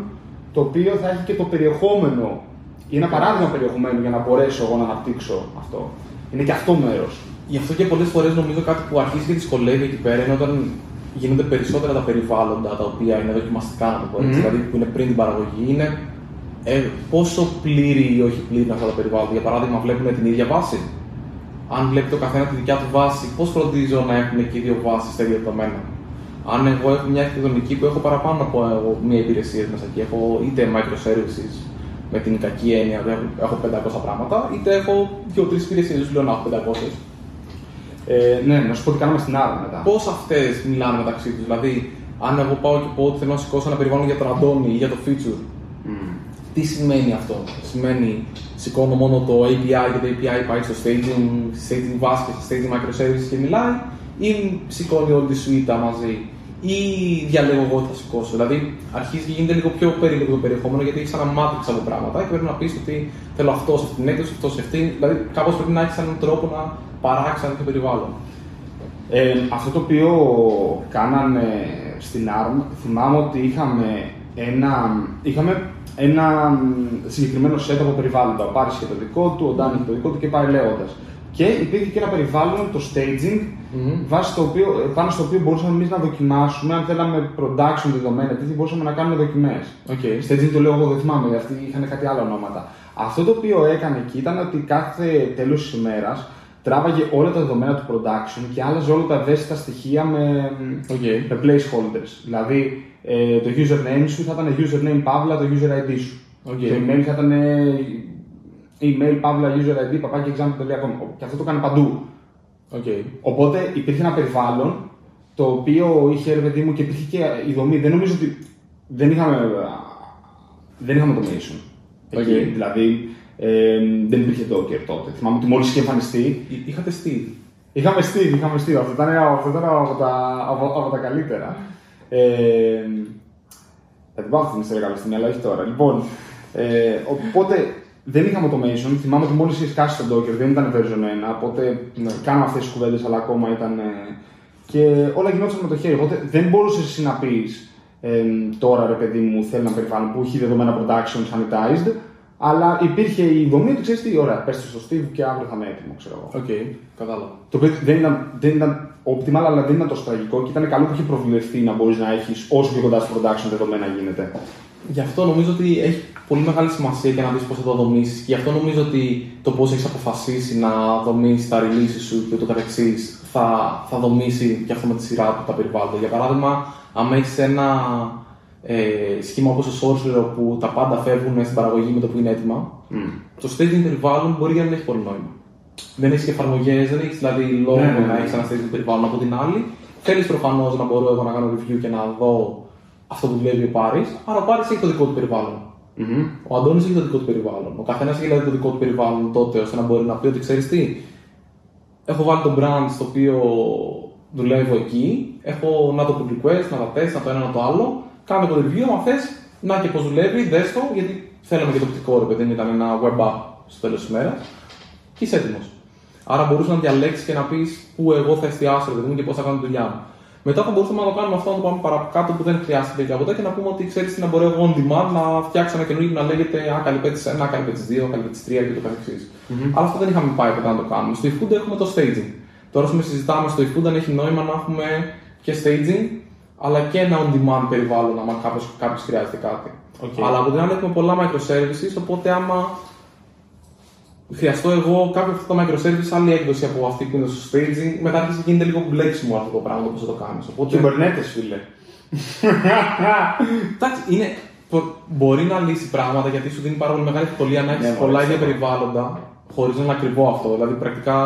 το οποίο θα έχει και το περιεχόμενο ή ένα παράδειγμα περιεχομένου για να μπορέσω εγώ να αναπτύξω αυτό. Είναι και αυτό μέρος. Γι' αυτό και πολλές φορές νομίζω κάτι που αρχίζει και δυσκολεύει εκεί πέρα είναι όταν γίνονται περισσότερα τα περιβάλλοντα τα οποία είναι δοκιμαστικά, να το πω έτσι, mm-hmm. δηλαδή που είναι πριν την παραγωγή, είναι ε, πόσο πλήρη ή όχι πλήρη είναι αυτά τα περιβάλλοντα. Για παράδειγμα, βλέπουμε την ίδια βάση. Αν βλέπει το καθένα τη δικιά του βάση, πώς φροντίζω να έχουν και οι δύο βάσεις στα ίδια δεδομένα; Αν εγώ έχω μια αρχιτεκτονική που έχω παραπάνω από μια υπηρεσία μέσα εκεί, έχω είτε microservices με την κακή έννοια, έχω 500 πράγματα, είτε έχω 2-3 υπηρεσίε, δεν λέω να έχω 500. Ε, ναι, να σου πω τι κάναμε στην ARM μετά. Πώς αυτές μιλάνε μεταξύ τους, Δηλαδή, αν εγώ πάω και πω ότι θέλω να σηκώσω ένα περιβάλλον για τον Αντώνη ή για το feature, Mm. τι σημαίνει αυτό; Σημαίνει σηκώνω μόνο το API και το API πάει στο staging, στη staging βάση και στη staging microservices και μιλάει, ή σηκώνει όλη τη suite μαζί, ή διαλέγω εγώ τι θα σηκώσω. Δηλαδή, αρχίζει και γίνεται λίγο πιο περίπλοκο το περιεχόμενο γιατί έχεις ένα matrix από πράγματα και πρέπει να πεις ότι θέλω αυτό σε αυτήν την έκδοση, αυτό σε αυτήν. Δηλαδή, κάπως πρέπει να έχεις έναν τρόπο να παράξεις ένα τέτοιο περιβάλλον. Ε, αυτό το οποίο κάνανε στην ARM, θυμάμαι ότι είχαμε ένα, είχαμε ένα συγκεκριμένο set από περιβάλλοντα. Ο Πάρης είχε το δικό του, ο Ντάνι είχε το δικό του και πάει λέγοντας. Και υπήρχε και ένα περιβάλλον, το staging, Μμμ. βάσει το οποίο, πάνω στο οποίο μπορούσαμε εμείς να δοκιμάσουμε, αν θέλαμε production δεδομένα, τι μπορούσαμε να κάνουμε δοκιμές. Okay. Staging το λέω εγώ, δεν θυμάμαι, γιατί αυτοί είχαν κάτι άλλα ονόματα. Αυτό το οποίο έκανε εκεί ήταν ότι κάθε τέλος της ημέρας τράβαγε όλα τα δεδομένα του production και άλλαζε όλα τα ευαίσθητα στοιχεία με, Okay. με placeholders. Δηλαδή ε, το username σου θα ήταν username παύλα το user ID σου. Οκ. Το email θα ήταν ε, email παύλα user ID παπάκι example.com. Και αυτό το έκανε παντού. Okay. Οπότε υπήρχε ένα περιβάλλον το οποίο είχε ρε παιδί μου και υπήρχε και η δομή. Δεν νομίζω ότι δεν είχαμε, δεν είχαμε automation. Εκεί, Οκ. Δηλαδή ε, δεν υπήρχε Docker τότε. Θυμάμαι ότι μόλις είχε εμφανιστεί. Εί- Είχατε Steve. Είχαμε Steve, είχαμε Steve. Αυτό ήταν, αυτό ήταν από, τα, από, από τα καλύτερα. Ε, θα την πάω αυτή την ιστορία κάποια στιγμή, αλλά όχι τώρα. Λοιπόν, ε, οπότε δεν είχαμε automation. Θυμάμαι ότι μόλις είχε σκάσει το Docker, δεν ήταν version 1. Οπότε Ναι. κάναμε αυτές τις κουβέντες, αλλά ακόμα ήταν. ε, και όλα γινόταν με το χέρι. Οπότε δεν μπορούσες εσύ να πεις ε, τώρα ρε παιδί μου, θέλω ένα περιβάλλον που έχει δεδομένα production sanitized. Αλλά υπήρχε η δομή ότι ξέρεις τι, ωραία, πέστε στο Steve και αύριο θα είναι έτοιμο, ξέρω εγώ. Οκ, κατάλαβα. Το οποίο δεν ήταν, δεν ήταν optimal, αλλά δεν ήταν τόσο τραγικό και ήταν καλό που είχε προβλεφθεί να μπορείς να έχεις όσο πιο κοντά στο production δεδομένα γίνεται. Γι' αυτό νομίζω ότι έχει πολύ μεγάλη σημασία και να δεις πώς θα το δομήσεις. Γι' αυτό νομίζω ότι το πώς έχεις αποφασίσει να δομήσεις τα release σου και ούτω καθεξής θα, θα δομήσει και αυτό με τη σειρά του τα περιβάλλοντα. Για παράδειγμα, αν έχεις ένα ε, σχήμα όπως το Sorcerer που τα πάντα φεύγουν στην παραγωγή με το που είναι έτοιμα, το staging περιβάλλον μπορεί να μην έχει πολύ νόημα. Δεν έχεις εφαρμογές, δεν έχεις δηλαδή λόγο Ναι, ναι, ναι. να έχεις ένα staging περιβάλλον από την άλλη. Θέλεις προφανώς να μπορώ εγώ να κάνω review και να δω αυτό που δουλεύει ο Πάρης, άρα ο Πάρης έχει το δικό του περιβάλλον. Μμμ. Ο Αντώνης έχει το δικό του περιβάλλον. Ο καθένας έχει δηλαδή το δικό του περιβάλλον τότε ώστε να μπορεί να πει ότι ξέρεις τι. Έχω βάλει το brand στο οποίο δουλεύω εκεί. Έχω να το pull request, να τα test, να το ένα, να το άλλο. Κάνω το review. Αν θες, να και πώς δουλεύει, δες το, γιατί θέλαμε και το οπτικό ρε παιδί, μου, ήταν ένα web app στο τέλος της ημέρας. Και είσαι έτοιμος. Άρα μπορούσε να διαλέξεις και να πεις πού εγώ θα εστιάσω ρε παιδί μου και πώς θα κάνω τη δουλειά μου. Μετά θα μπορούσαμε να το κάνουμε αυτό, να το πάμε παρακάτω που δεν χρειάζεται τέτοια ποτέ και να πούμε ότι ξέρεις τι να μπορώ εγώ on demand να φτιάξω ένα καινούργιο που να λέγεται Α, καλυπέτη 1, καλυπέτη 2, καλυπέτη 3 και το καθεξή. Αλλά αυτό δεν είχαμε πάει ποτέ να το κάνουμε. Στο eFood έχουμε το staging. Τώρα, πούμε, συζητάμε στο eFood αν έχει νόημα να έχουμε και staging, αλλά και ένα on demand περιβάλλον, άμα κάποιος χρειάζεται κάτι. Οκ. Αλλά από την άλλη έχουμε πολλά microservices, οπότε άμα χρειαστώ εγώ κάποιο αυτό το microservice, άλλη έκδοση από αυτή που είναι στο staging, μετά αρχίζει και γίνεται λίγο μπλέξιμο αυτό το πράγμα πώ θα το κάνεις. Οπότε, Kubernetes, φίλε. εντάξει, είναι, πο- μπορεί να λύσει πράγματα γιατί σου δίνει πάρα πολύ μεγάλη ευκολία να έχεις Ναι, πολλά μάλιστα. ίδια περιβάλλοντα χωρίς να είναι ακριβό αυτό. Δηλαδή, πρακτικά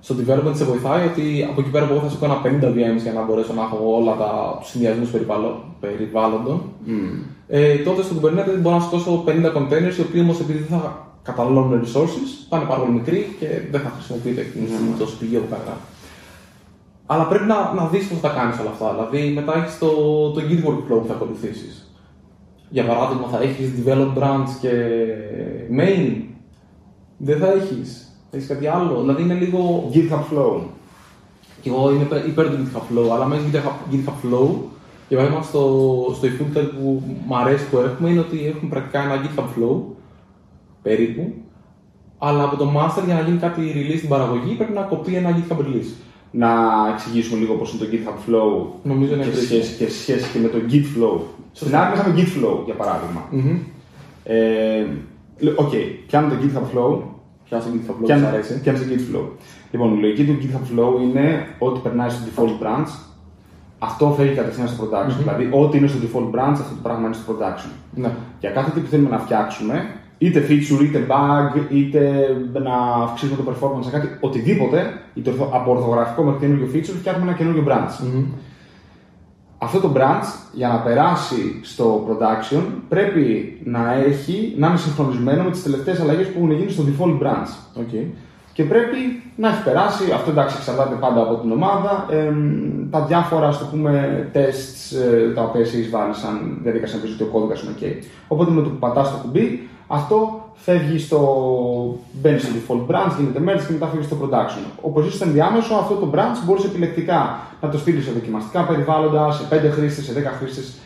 στο development σε βοηθάει ότι από εκεί πέρα που εγώ θα σου κάνω 50 VMs για να μπορέσω να έχω όλα τα συνδυασμούς περιβάλλοντων. Ε, τότε στο Kubernetes μπορώ να σκόσω 50 containers, οι οποίοι όμως επειδή δεν θα καταναλώνουν resources, θα είναι πάρα πολύ μικροί και δεν θα χρησιμοποιείται εκείνη τη στιγμή τόσο πηγή από κανένα. Αλλά πρέπει να, να δεις πώς θα τα κάνεις όλα αυτά. Δηλαδή, μετά έχεις το, το Git workflow που θα ακολουθήσεις. Για παράδειγμα, θα έχεις develop branch και main. Δεν θα έχεις. Θα έχεις κάτι άλλο. Δηλαδή, είναι λίγο. GitHub Flow. Και εγώ είμαι υπέρ- υπέρ του GitHub Flow, αλλά μέσα GitHub, GitHub Flow, για παράδειγμα στο, στο eFood που μου αρέσει που έχουμε είναι ότι έχουμε πρακτικά ένα GitHub Flow, περίπου, αλλά από το master για να γίνει κάτι release στην παραγωγή πρέπει να κοπεί ένα GitHub release. Να εξηγήσουμε λίγο πώς είναι το GitHub Flow Νομίζω είναι και σε χρήσιμο. σχέση, και σε σχέση και με το Git Flow. Στην άλλη είχαμε Git Flow, για παράδειγμα. Μμμ. Ε, λε- Οκ, πιάνω το GitHub Flow Πιάσε GitHub Flow, και σας αν- αρέσει. και αν σε Git Flow. Λοιπόν, η λογική του GitHub Flow είναι ότι περνάει στο default branch, αυτό φεύγει κατευθείαν στο production. Δηλαδή, ό,τι είναι στο default branch, αυτό το πράγμα είναι στο production. Ναι. Για κάθε τι που θέλουμε να φτιάξουμε, είτε feature, είτε bug, είτε να αυξήσουμε το performance σε κάτι, οτιδήποτε, είτε από ορθογραφικό μέχρι καινούριο feature, φτιάχνουμε ένα καινούριο branch. Mm-hmm. Αυτό το branch για να περάσει στο production πρέπει να, έχει, να είναι συγχρονισμένο με τις τελευταίες αλλαγές που έχουν γίνει στο default branch. Okay. Και πρέπει να έχει περάσει, αυτό εντάξει εξαρτάται πάντα από την ομάδα, ε, τα διάφορα στο πούμε tests ε, τα οποία εσύ βάλει σαν διαδικασία να πει ότι ο κώδικας είναι OK. Οπότε με το που πατάς το κουμπί, αυτό φεύγει στο. μπαίνει στο default branch, γίνεται merge και μετά φεύγει στο production. Όπω είσαι στο ενδιάμεσο, αυτό το branch μπορείς επιλεκτικά να το στείλεις σε δοκιμαστικά περιβάλλοντα, σε 5 χρήστες, σε 10 χρήστες.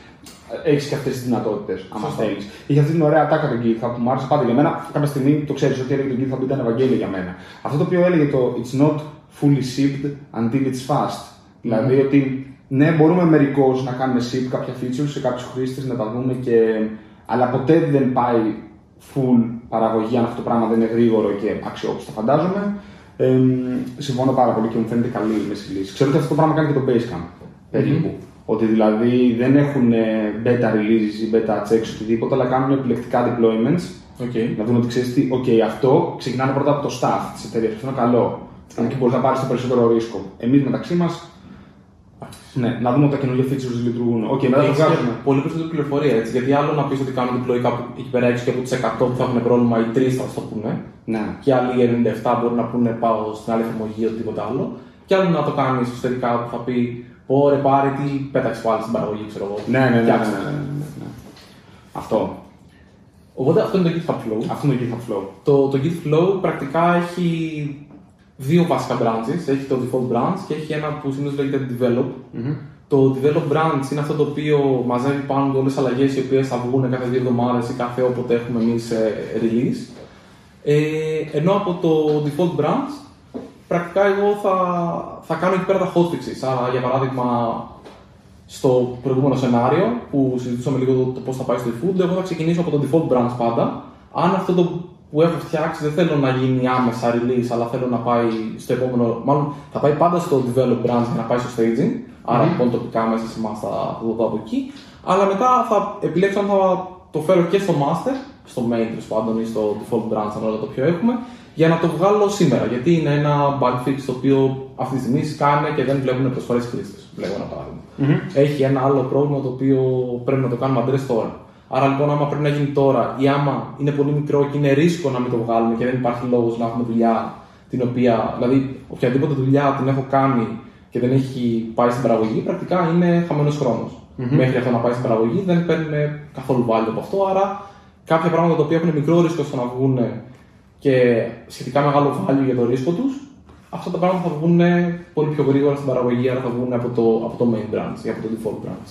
Έχεις και αυτές τις δυνατότητες, αν θέλεις. Είχε αυτή την ωραία τάκα τον GitHub που μου άρεσε πάντα για μένα. Κάποια στιγμή το ξέρεις ότι έλεγε το GitHub ήταν Ευαγγέλιο για μένα. Αυτό το οποίο έλεγε το It's not fully shipped until it's fast. Mm-hmm. Δηλαδή ότι ναι, μπορούμε μερικώς να κάνουμε ship κάποια features σε κάποιους χρήστες, να τα δούμε και. Αλλά ποτέ δεν πάει full παραγωγή αν αυτό το πράγμα δεν είναι γρήγορο και αξιόπιστο, φαντάζομαι. Ε, συμφωνώ πάρα πολύ και μου φαίνεται καλή η μέση λύση. Ξέρω ότι αυτό το πράγμα κάνει και το Basecamp περίπου. Mm-hmm. Ότι δηλαδή δεν έχουν ε, beta releases ή beta checks οτιδήποτε, αλλά κάνουν επιλεκτικά deployments. Okay. Να δουν ότι ξέρεις τι, OK, αυτό ξεκινάνε πρώτα από το staff της εταιρείας. Αυτό είναι καλό. Αν και μπορείς να πάρεις το περισσότερο ρίσκο. Εμείς μεταξύ μας ναι, να δούμε ότι τα καινούργια features λειτουργούν. Okay, μετά το βγάζουμε. Πολύ περισσότερη πληροφορία έτσι. Γιατί άλλο να πεις ότι κάνουν deploy κάπου εκεί πέρα έξω και από του 100 που θα έχουν πρόβλημα, οι 3 θα το πούνε. Ναι. Και άλλοι 97 μπορεί να πούνε πάω στην άλλη εφαρμογή ή οτιδήποτε άλλο. Και άλλο να το κάνεις εσωτερικά που θα πει Ωρε πάρει τι πέταξες πάλι στην παραγωγή, ξέρω εγώ. Ναι, ναι, ναι, ναι, ναι, ναι. Αυτό. Οπότε αυτό είναι το GitHub Flow. Αυτό είναι το GitHub Flow. Το, το GitFlow πρακτικά έχει δύο βασικά branches. Έχει το default branch και έχει ένα που συνήθως λέγεται develop. Mm-hmm. Το develop branch είναι αυτό το οποίο μαζεύει πάνω όλες τις αλλαγές οι οποίες θα βγουν κάθε δύο εβδομάδες ή κάθε όποτε έχουμε εμείς release. Ε, ενώ από το default branch πρακτικά εγώ θα, θα κάνω εκεί πέρα τα hotfixes. Άρα, για παράδειγμα, στο προηγούμενο σενάριο που συζητούσαμε λίγο το, το πώς θα πάει στο eFood, εγώ θα ξεκινήσω από το default branch πάντα. Αν αυτό το που έχω φτιάξει δεν θέλω να γίνει άμεσα release, αλλά θέλω να πάει στο επόμενο. Μάλλον θα πάει πάντα στο develop branch για να πάει στο staging. Άρα λοιπόν τοπικά μέσα σε εμάς θα το δω από εκεί. Αλλά μετά θα επιλέξω αν θα το φέρω και στο master, στο main τέλος πάντων ή στο default branch, αν το πιο έχουμε, για να το βγάλω σήμερα. Γιατί είναι ένα bug fix το οποίο αυτή τη στιγμή σκάνε και δεν βλέπουν προσφορές χρήστε. Βλέπω ένα παράδειγμα. Mm-hmm. Έχει ένα άλλο πρόβλημα το οποίο πρέπει να το κάνουμε αντρέ τώρα. Άρα λοιπόν, άμα πρέπει να γίνει τώρα ή άμα είναι πολύ μικρό και είναι ρίσκο να μην το βγάλουμε και δεν υπάρχει λόγος να έχουμε δουλειά την οποία, δηλαδή οποιαδήποτε δουλειά την έχω κάνει και δεν έχει πάει στην παραγωγή, πρακτικά είναι χαμένος χρόνος. Mm-hmm. Μέχρι αυτό να πάει στην παραγωγή δεν παίρνουν καθόλου value από αυτό. Άρα κάποια πράγματα τα οποία έχουν μικρό ρίσκο στο να βγουν και σχετικά μεγάλο value για το ρίσκο τους, αυτά τα πράγματα θα βγουν πολύ πιο γρήγορα στην παραγωγή, άρα θα βγουν από το, από το main branch ή από το default branch.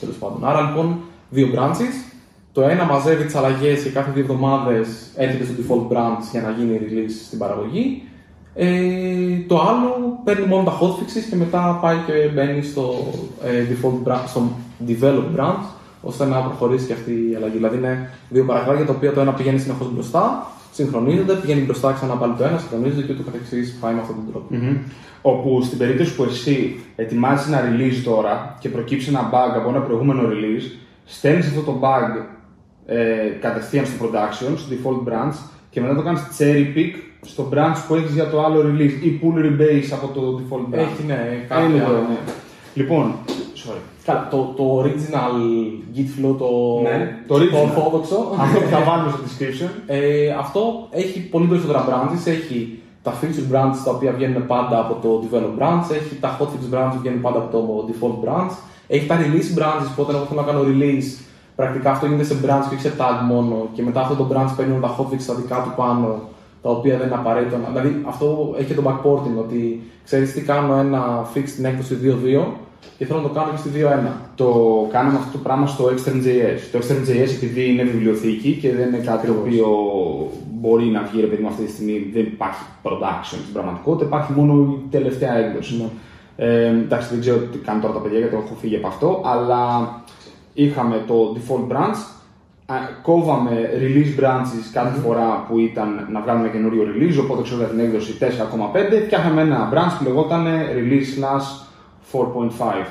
Τέλος πάντων. Άρα λοιπόν, δύο branches. Το ένα μαζεύει τις αλλαγές και κάθε δύο εβδομάδες έρχεται στο default branch για να γίνει release στην παραγωγή. Ε, το άλλο παίρνει μόνο τα hotfixes και μετά πάει και μπαίνει στο, ε, default branch, στο develop branch ώστε να προχωρήσει και αυτή η αλλαγή. Δηλαδή είναι δύο παραγράγια τα οποία το ένα πηγαίνει συνεχώς μπροστά συγχρονίζονται, πηγαίνει μπροστά ξανά πάλι το ένα, συγχρονίζονται και ούτω καθεξής πάει με αυτόν τον τρόπο. Mm-hmm. Όπου στην περίπτωση που εσύ ετοιμάζεις ένα release τώρα και προκύψει ένα bug από ένα προηγούμενο release, στέλνεις αυτό το bug ε, κατευθείαν στο production, στο default branch και μετά το κάνεις cherry pick στο branch που έχεις για το άλλο release ή pull rebase από το default branch. Έχει, ναι, κάτι άλλο. Ναι. Λοιπόν, sorry. Καλά, το, το original git flow, το, ναι, το, original. orthodoxo, αυτό που θα βάλουμε στο description. Ε, αυτό έχει πολύ περισσότερα branches. Έχει τα feature branches τα οποία βγαίνουν πάντα από το develop branch, έχει τα hotfix branches που βγαίνουν πάντα από το default branch, έχει τα release branches που όταν εγώ θέλω να κάνω release, πρακτικά αυτό γίνεται σε branch και όχι σε tag μόνο και μετά αυτό το branch παίρνει τα hotfix στα δικά του πάνω τα οποία δεν είναι απαραίτητο. Δηλαδή αυτό έχει και το backporting, ότι ξέρεις τι κάνω ένα fix στην έκδοση 2.2 και θέλω να το κάνω και στη 2.1. Το κάναμε αυτό το πράγμα στο Extern.js. Το Extern.js επειδή είναι βιβλιοθήκη και δεν είναι κάτι το οποίο μπορεί να βγει ρε παιδί μου αυτή τη στιγμή, δεν υπάρχει production στην πραγματικότητα, υπάρχει μόνο η τελευταία έκδοση. Ναι. Ε, εντάξει, δεν ξέρω τι κάνουν τώρα τα παιδιά γιατί έχω φύγει από αυτό, αλλά είχαμε το default branch, κόβαμε release branches κάθε φορά που ήταν να βγάλουμε καινούριο release, οπότε ξέρω για την έκδοση 4,5, φτιάχναμε ένα branch που λεγόταν release slash 4.5.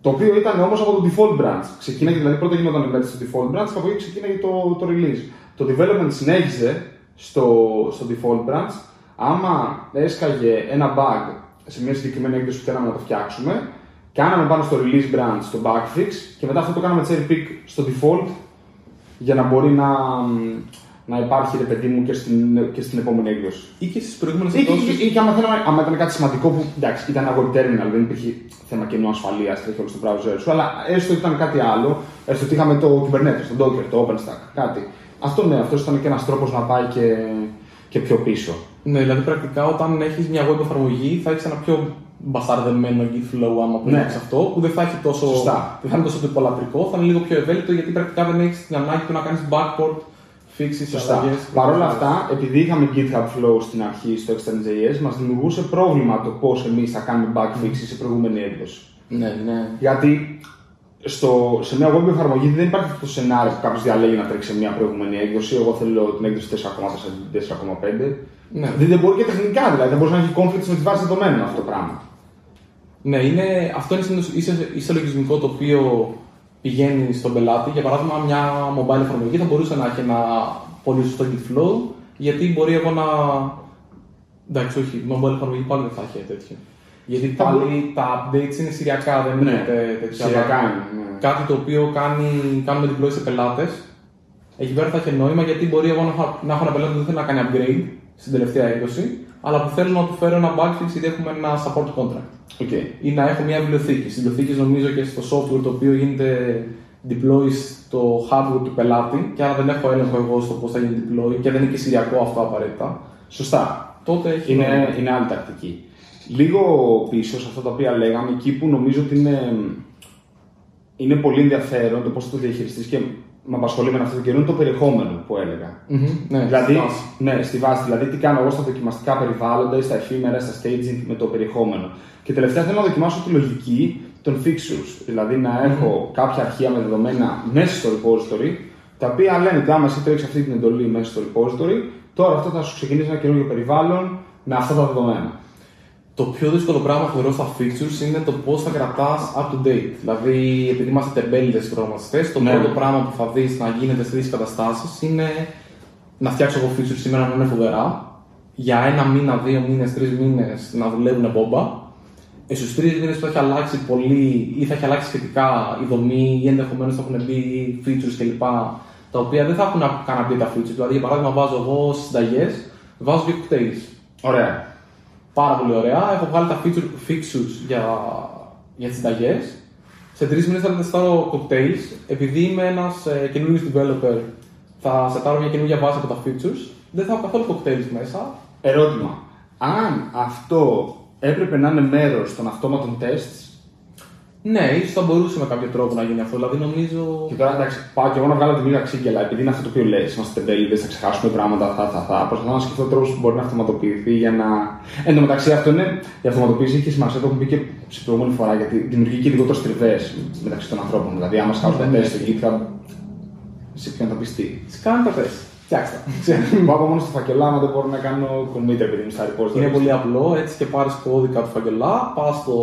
Το οποίο ήταν όμως από το default branch. Ξεκίναγε, δηλαδή πρώτα γινόταν η στο default branch και από εκεί ξεκίναγε το, το release. Το development συνέχιζε στο, στο default branch. Άμα έσκαγε ένα bug σε μια συγκεκριμένη έκδοση που θέλαμε να το φτιάξουμε, κάναμε πάνω στο release branch το bug fix και μετά αυτό το κάναμε cherry pick στο default για να μπορεί να, να υπάρχει ρε παιδί μου και στην, και στην επόμενη έκδοση. Ή και στις προηγούμενες εκδόσεις. Ή, ή, και άμα, θέλαμε, άμα ήταν κάτι σημαντικό που εντάξει, ήταν ένα web terminal, δεν υπήρχε θέμα κενού ασφαλείας, τρέχει όλο στο browser σου, αλλά έστω ότι ήταν κάτι άλλο, έστω ότι είχαμε το Kubernetes, το Docker, το OpenStack, κάτι. Αυτό ναι, αυτός ήταν και ένας τρόπος να πάει και, και πιο πίσω. Ναι, δηλαδή πρακτικά όταν έχεις μια web εφαρμογή θα έχεις ένα πιο μπασταρδεμένο git flow άμα ναι. αυτό, που δεν θα έχει τόσο, δεν θα είναι τόσο τυπολατρικό, θα είναι λίγο πιο ευέλικτο γιατί πρακτικά δεν έχεις την ανάγκη του να κάνεις backport fixes, Σωστά. Παρ' όλα αυτά, επειδή είχαμε GitHub Flow στην αρχή στο Extend.js, μας δημιουργούσε πρόβλημα το πώς εμείς θα κάνουμε bug fixes σε προηγούμενη έκδοση. Ναι, ναι. Γιατί στο, σε μια web εφαρμογή δεν υπάρχει αυτό το σενάριο που κάποιος διαλέγει να τρέξει σε μια προηγούμενη έκδοση. Εγώ θέλω την έκδοση 4,4 4,5. Ναι. Δεν, δεν μπορεί και τεχνικά δηλαδή. Δεν μπορείς να έχεις conflicts με τη βάση δεδομένων αυτό το πράγμα. Ναι, είναι, αυτό είναι είσαι λογισμικό το οποίο πηγαίνει στον πελάτη. Για παράδειγμα, μια mobile εφαρμογή θα μπορούσε να έχει ένα πολύ σωστό git flow, γιατί μπορεί εγώ να. Εντάξει, όχι, η mobile εφαρμογή πάλι δεν θα έχει τέτοιο. Γιατί πάλι τα updates είναι σηριακά, δεν είναι ναι, τέτοια. Σηριακά είναι. Ναι. Κάτι το οποίο κάνει, κάνουμε deploy σε πελάτες. Εκεί πέρα θα έχει νόημα γιατί μπορεί εγώ να, να έχω ένα πελάτη που δεν θέλει να κάνει upgrade στην τελευταία έκδοση, αλλά που θέλω να του φέρω ένα bugfix γιατί έχουμε ένα support contract. Okay. Ή να έχω μια βιβλιοθήκη. Στην βιβλιοθήκη νομίζω και στο software το οποίο γίνεται deploy στο hardware του πελάτη και άρα δεν έχω έλεγχο εγώ στο πώς θα γίνει deploy και δεν είναι και σηριακό αυτό απαραίτητα. Σωστά. Τότε έχει είναι, είναι άλλη τακτική. Λίγο πίσω σε αυτά τα οποία λέγαμε, εκεί που νομίζω ότι είναι, είναι πολύ ενδιαφέρον το πώς θα το διαχειριστείς και με απασχολεί με αυτό το καιρό είναι το περιεχόμενο που έλεγα. Mm-hmm, ναι, δηλαδή, στη βάση. ναι, στη βάση. Δηλαδή, τι κάνω εγώ στα δοκιμαστικά περιβάλλοντα ή στα εφήμερα, στα staging με το περιεχόμενο. Και τελευταία θέλω να δοκιμάσω τη λογική των fixtures. Δηλαδή, να έχω mm-hmm. κάποια αρχεία με δεδομένα μέσα στο repository, τα οποία λένε ότι άμα εσύ τρέξει αυτή την εντολή μέσα στο repository, τώρα αυτό θα σου ξεκινήσει ένα καινούργιο περιβάλλον με αυτά τα δεδομένα. Το πιο δύσκολο πράγμα που θεωρώ στα features είναι το πώς θα κρατάς up to date. Δηλαδή, επειδή είμαστε τεμπέληδες προγραμματιστέ, το ναι. πρώτο πράγμα που θα δεις να γίνεται σε τέτοιε καταστάσεις είναι να φτιάξω εγώ features σήμερα να είναι φοβερά. Για ένα μήνα, δύο μήνες, τρεις μήνες να δουλεύουν μπόμπα. Ε, στους τρεις μήνες που θα έχει αλλάξει πολύ ή θα έχει αλλάξει σχετικά η δομή ή ενδεχομένως θα έχουν μπει features κλπ. Τα οποία δεν θα έχουν κάνει update τα features. Δηλαδή, για παράδειγμα, βάζω εγώ στι συνταγές, βάζω και cocktails. Ωραία πάρα πολύ ωραία. Έχω βγάλει τα feature, fixtures για, για τις συνταγές. Σε τρεις μήνες θα τεστάρω cocktails. Επειδή είμαι ένας ε, καινούριο developer, θα σετάρω μια καινούργια βάση από τα features. Δεν θα έχω καθόλου cocktails μέσα. Ερώτημα. Αν αυτό έπρεπε να είναι μέρος των αυτόματων tests, ναι, ίσως θα μπορούσε με κάποιο τρόπο να γίνει αυτό. Δηλαδή νομίζω. Και τώρα εντάξει, πάω και εγώ να βγάλω τη μοίρα ξύγκελα, επειδή είναι αυτό το οποίο λες. Είμαστε τεμπέληδε, θα ξεχάσουμε πράγματα, θα, θα, θα. Προσπαθώ να σκεφτώ τρόπους που μπορεί να αυτοματοποιηθεί για να. Εν τω μεταξύ, αυτό είναι. Η αυτοματοποίηση έχει σημασία, το έχουμε πει και σε προηγούμενη φορά, γιατί δημιουργεί και λιγότερο τριβές μεταξύ των ανθρώπων. Δηλαδή, άμα σκάφουμε ναι, τεστ στο GitHub, σε ποιον θα πιστεί; Σε κάνουν τα τεστ. Φτιάξτε. Πάω μόνος στο φακελά, αν δεν μπορώ να κάνω commit επειδή μου στα repository. Είναι πολύ απλό, έτσι και πάρεις κώδικα του φακελά, πας στο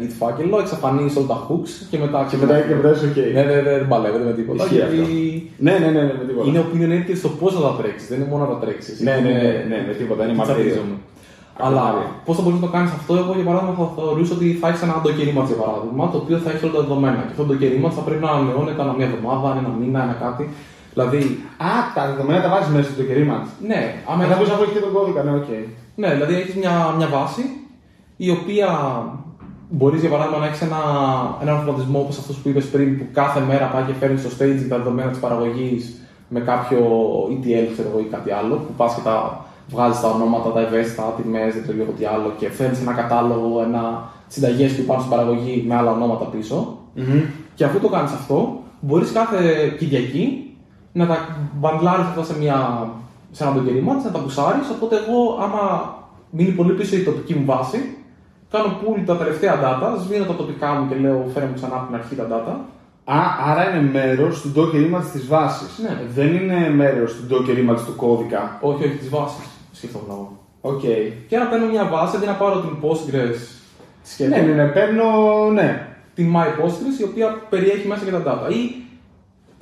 .git φάκελο, εξαφανίζεις όλα τα hooks και μετά. Και μετά και μετά είσαι ok. Ναι, ναι, ναι, δεν παλεύεται με τίποτα. Γιατί... Ναι, ναι, ναι, ναι, με τίποτα. Είναι opinionated στο πώς θα τα τρέξεις, δεν είναι μόνο να τα τρέξεις. Ναι, ναι, ναι, ναι, με τίποτα, είναι μαρτύριο. Αλλά πώς θα μπορείς να το κάνεις αυτό, εγώ για παράδειγμα θα θεωρήσω ότι θα έχεις ένα Docker image για παράδειγμα, το οποίο θα έχει όλα τα δεδομένα. Και αυτό το Docker image θα πρέπει να ανανεώνεται ανά μία εβδομάδα, ένα μήνα, ένα κάτι. Δηλαδή. Α, τα δεδομένα τα βάζεις μέσα στο container Ναι, άμα. Θα πει να και τον κώδικα, ναι, OK. Okay. Ναι, δηλαδή έχεις μια, μια βάση η οποία μπορείς για παράδειγμα να έχεις ένα, ένα αυτοματισμό όπως αυτός που είπες πριν, που κάθε μέρα πάει και φέρνει στο staging τα δεδομένα της παραγωγής με κάποιο ETL ξέρω εγώ, ή κάτι άλλο, που πας και τα βγάζεις τα ονόματα, τα ευαίσθητα, τιμές, δεν ξέρω εγώ τι άλλο, και φέρνεις ένα κατάλογο, ένα συνταγές που υπάρχουν στην παραγωγή με άλλα ονόματα πίσω. Mm-hmm. Και αφού το κάνεις αυτό, μπορείς κάθε Κυριακή να τα μπαντλάρει αυτά σε, μια, σε ένα docker να τα πουσάρει. Οπότε εγώ, άμα μείνει πολύ πίσω η τοπική μου βάση, κάνω pull τα τελευταία data, σβήνω τα τοπικά μου και λέω φέρε μου ξανά από την αρχή τα data. Α, άρα είναι μέρος του Docker image της βάσης. Ναι. Δεν είναι μέρος του Docker image του κώδικα. Όχι, όχι, της βάσης. Σκεφτόμουν εγώ. Okay. Και να παίρνω μια βάση αντί να πάρω την Postgres. Ναι, ναι, ναι, παίρνω. Ναι. την My Postgres η οποία περιέχει μέσα και τα data. Ή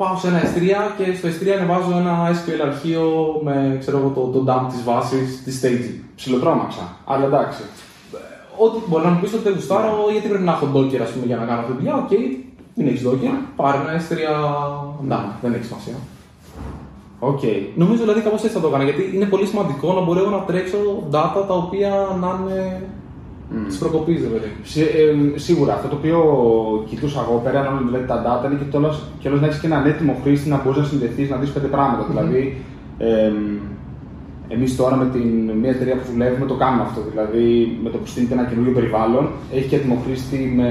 πάω σε ένα S3 και στο S3 ανεβάζω ένα SQL αρχείο με ξέρω, εγώ, το, το dump της βάσης της staging. Ψιλοτρόμαξα. Αλλά εντάξει. Ό,τι μπορεί να μου πεις ότι δεν γουστάρω, γιατί πρέπει να έχω Docker ας πούμε, για να κάνω αυτή τη δουλειά. Οκ, δεν έχεις Docker, πάρε ένα S3 dump, δεν έχει σημασία. Οκ. Νομίζω δηλαδή κάπως έτσι θα το έκανα γιατί είναι πολύ σημαντικό να μπορώ εγώ να τρέξω data τα οποία να είναι mm. τη προκοπή, δηλαδή. Σι- ε, σίγουρα αυτό το οποίο κοιτούσα εγώ πέραν όλων δηλαδή, τα data είναι και κιόλα να έχεις και έναν έτοιμο χρήστη να μπορείς να συνδεθείς να δεις πέντε πράγματα. Δηλαδή, ε, εμείς τώρα με την μια εταιρεία που δουλεύουμε το κάνουμε αυτό. Δηλαδή, με το που στείλετε ένα καινούριο περιβάλλον, έχει και έτοιμο χρήστη με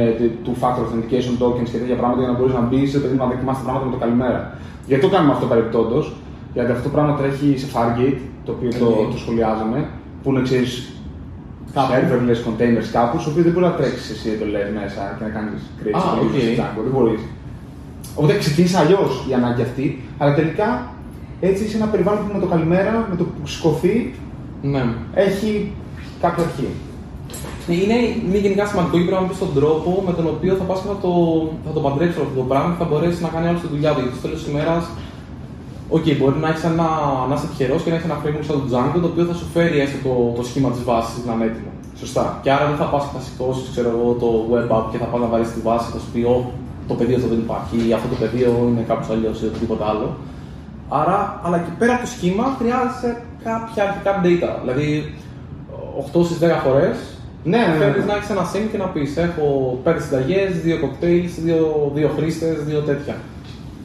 two factor authentication tokens και τέτοια πράγματα για να μπορείς να μπεις παιδί να δοκιμάσεις πράγματα με το καλημέρα. Γιατί το κάνουμε αυτό παρεμπιπτόντως, γιατί αυτό το πράγμα τρέχει σε Fargate, το οποίο το, Okay. το σχολιάζαμε, που είναι ξέρεις Κάπου. serverless containers κάπου, στο οποίο δεν μπορεί να τρέξεις εσύ εντολές μέσα και να κάνεις create Α, στο OK. Django. Δεν μπορείς. Οπότε ξεκίνησε αλλιώς η ανάγκη αυτή, αλλά τελικά έτσι έχεις ένα περιβάλλον που με το καλημέρα, με το που σηκωθεί, Ναι. έχει κάποια αρχή. Είναι, είναι γενικά σημαντικό και πρέπει να πεις τον τρόπο με τον οποίο θα πας και θα το, θα το παντρέψεις όλο αυτό το πράγμα και θα μπορέσεις να κάνεις όλη τη δουλειά του. Γιατί στο τέλος της ημέρας, OK, μπορεί να έχεις ένα, να είσαι τυχερός και να έχεις ένα framework σαν το Django το οποίο θα σου φέρει έστω το, το σχήμα της βάσης να είναι έτοιμο. Σωστά. Και άρα δεν θα πας και θα σηκώσεις το web app και θα πας να βάλεις τη βάση και θα σου πει: Ω, το πεδίο αυτό δεν υπάρχει, ή αυτό το πεδίο είναι κάπως αλλιώς ή οτιδήποτε άλλο. Άρα, αλλά και πέρα από το σχήμα χρειάζεσαι κάποια αρχικά data. Δηλαδή, 8 στις 10 φορές Ναι, ναι, ναι. Θέλει να έχεις ένα sim και να πεις: Έχω 5 συνταγές, 2 κοκτέιλς, 2, δύο χρήστες, 2 τέτοια.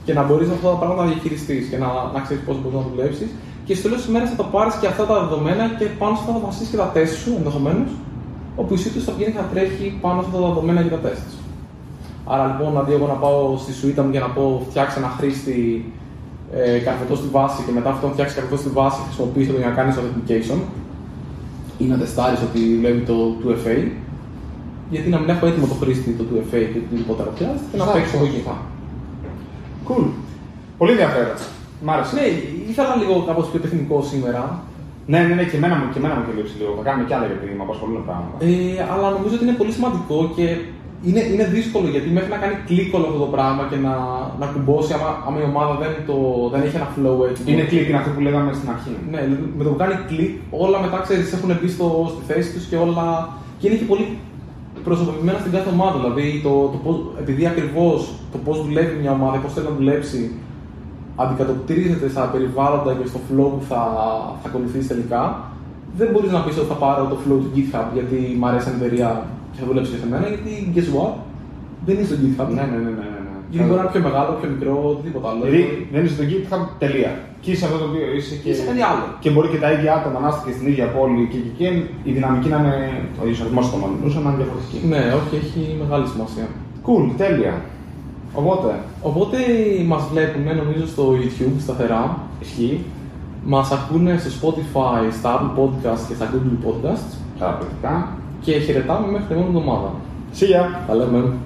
Και να μπορείς αυτά τα πράγματα να διαχειριστείς και να, να ξέρεις πώς μπορείς να δουλέψεις. Και στο τέλος της ημέρα θα το πάρεις και αυτά τα δεδομένα και πάνω σε αυτά θα βασίσεις και τα τεστ σου ενδεχομένως. Όπου η suite σου θα πηγαίνει και θα τρέχει πάνω σε αυτά τα δεδομένα και τα τεστ. σου. Άρα λοιπόν, αντί εγώ να πάω στη suite μου για να πω φτιάξει ένα χρήστη ε, καθετό στη βάση και μετά αυτό να φτιάξει καθετό στη βάση χρησιμοποιήσει το για να κάνεις authentication ή να τεστάρεις ότι δουλεύει το 2FA, γιατί να μην έχω έτοιμο το χρήστη το 2FA και οτιδήποτε άλλο χρειάζεται και να Σωστά, παίξω εγώ σωστά. εκεί. Cool. Πολύ ενδιαφέρον. Μ' άρεσε. Ναι, ήθελα λίγο κάπως πιο τεχνικό σήμερα, Ναι, ναι, ναι, και εμένα μου, και εμένα μου τελείωσε λίγο. Θα κάνουμε κι άλλα γιατί με απασχολούν πράγματα. ε, αλλά νομίζω ότι είναι πολύ σημαντικό και είναι, είναι δύσκολο γιατί μέχρι να κάνει κλικ όλο αυτό το πράγμα και να, να κουμπώσει, άμα, άμα η ομάδα δεν, το, δεν έχει ένα flow έτσι. Είναι κλικ, είναι αυτό που λέγαμε στην αρχή. Ναι, με το που κάνει κλικ, όλα μετά ξέρεις έχουν μπει στο, στη θέση τους και όλα. και είναι και πολύ προσωπημένα στην κάθε ομάδα. Δηλαδή, το, το πώς, επειδή ακριβώς το πώς δουλεύει μια ομάδα, πώς θέλει να δουλέψει, αντικατοπτρίζεται στα περιβάλλοντα και στο flow που θα, θα ακολουθήσει τελικά, δεν μπορείς να πεις ότι θα πάρω το flow του GitHub γιατί μου αρέσει η εταιρεία και θα δουλέψει και σε μένα, γιατί guess what, δεν είναι στο GitHub. Ναι, ναι, ναι, ναι. ναι, ναι. Γιατί μπορεί να είναι πιο μεγάλο, πιο μικρό, οτιδήποτε άλλο. Δηλαδή δεν είσαι στο GitHub, τελεία. Και είσαι αυτό το οποίο είσαι και. Είσαι κάτι άλλο. Και μπορεί και τα ίδια άτομα να είστε και στην ίδια πόλη και εκεί και η δυναμική να είναι. Ο ισορροπμό των μαλλιών να είναι διαφορετική. Ναι, όχι, έχει μεγάλη σημασία. Cool, τέλεια. Οπότε, Οπότε μας βλέπουν νομίζω στο YouTube σταθερά, ισχύει. μας ακούνε στο Spotify, στα Apple Podcast και στα Google Podcasts Καταπληκτικά. και χαιρετάμε μέχρι την επόμενη εβδομάδα. See ya. Τα λέμε.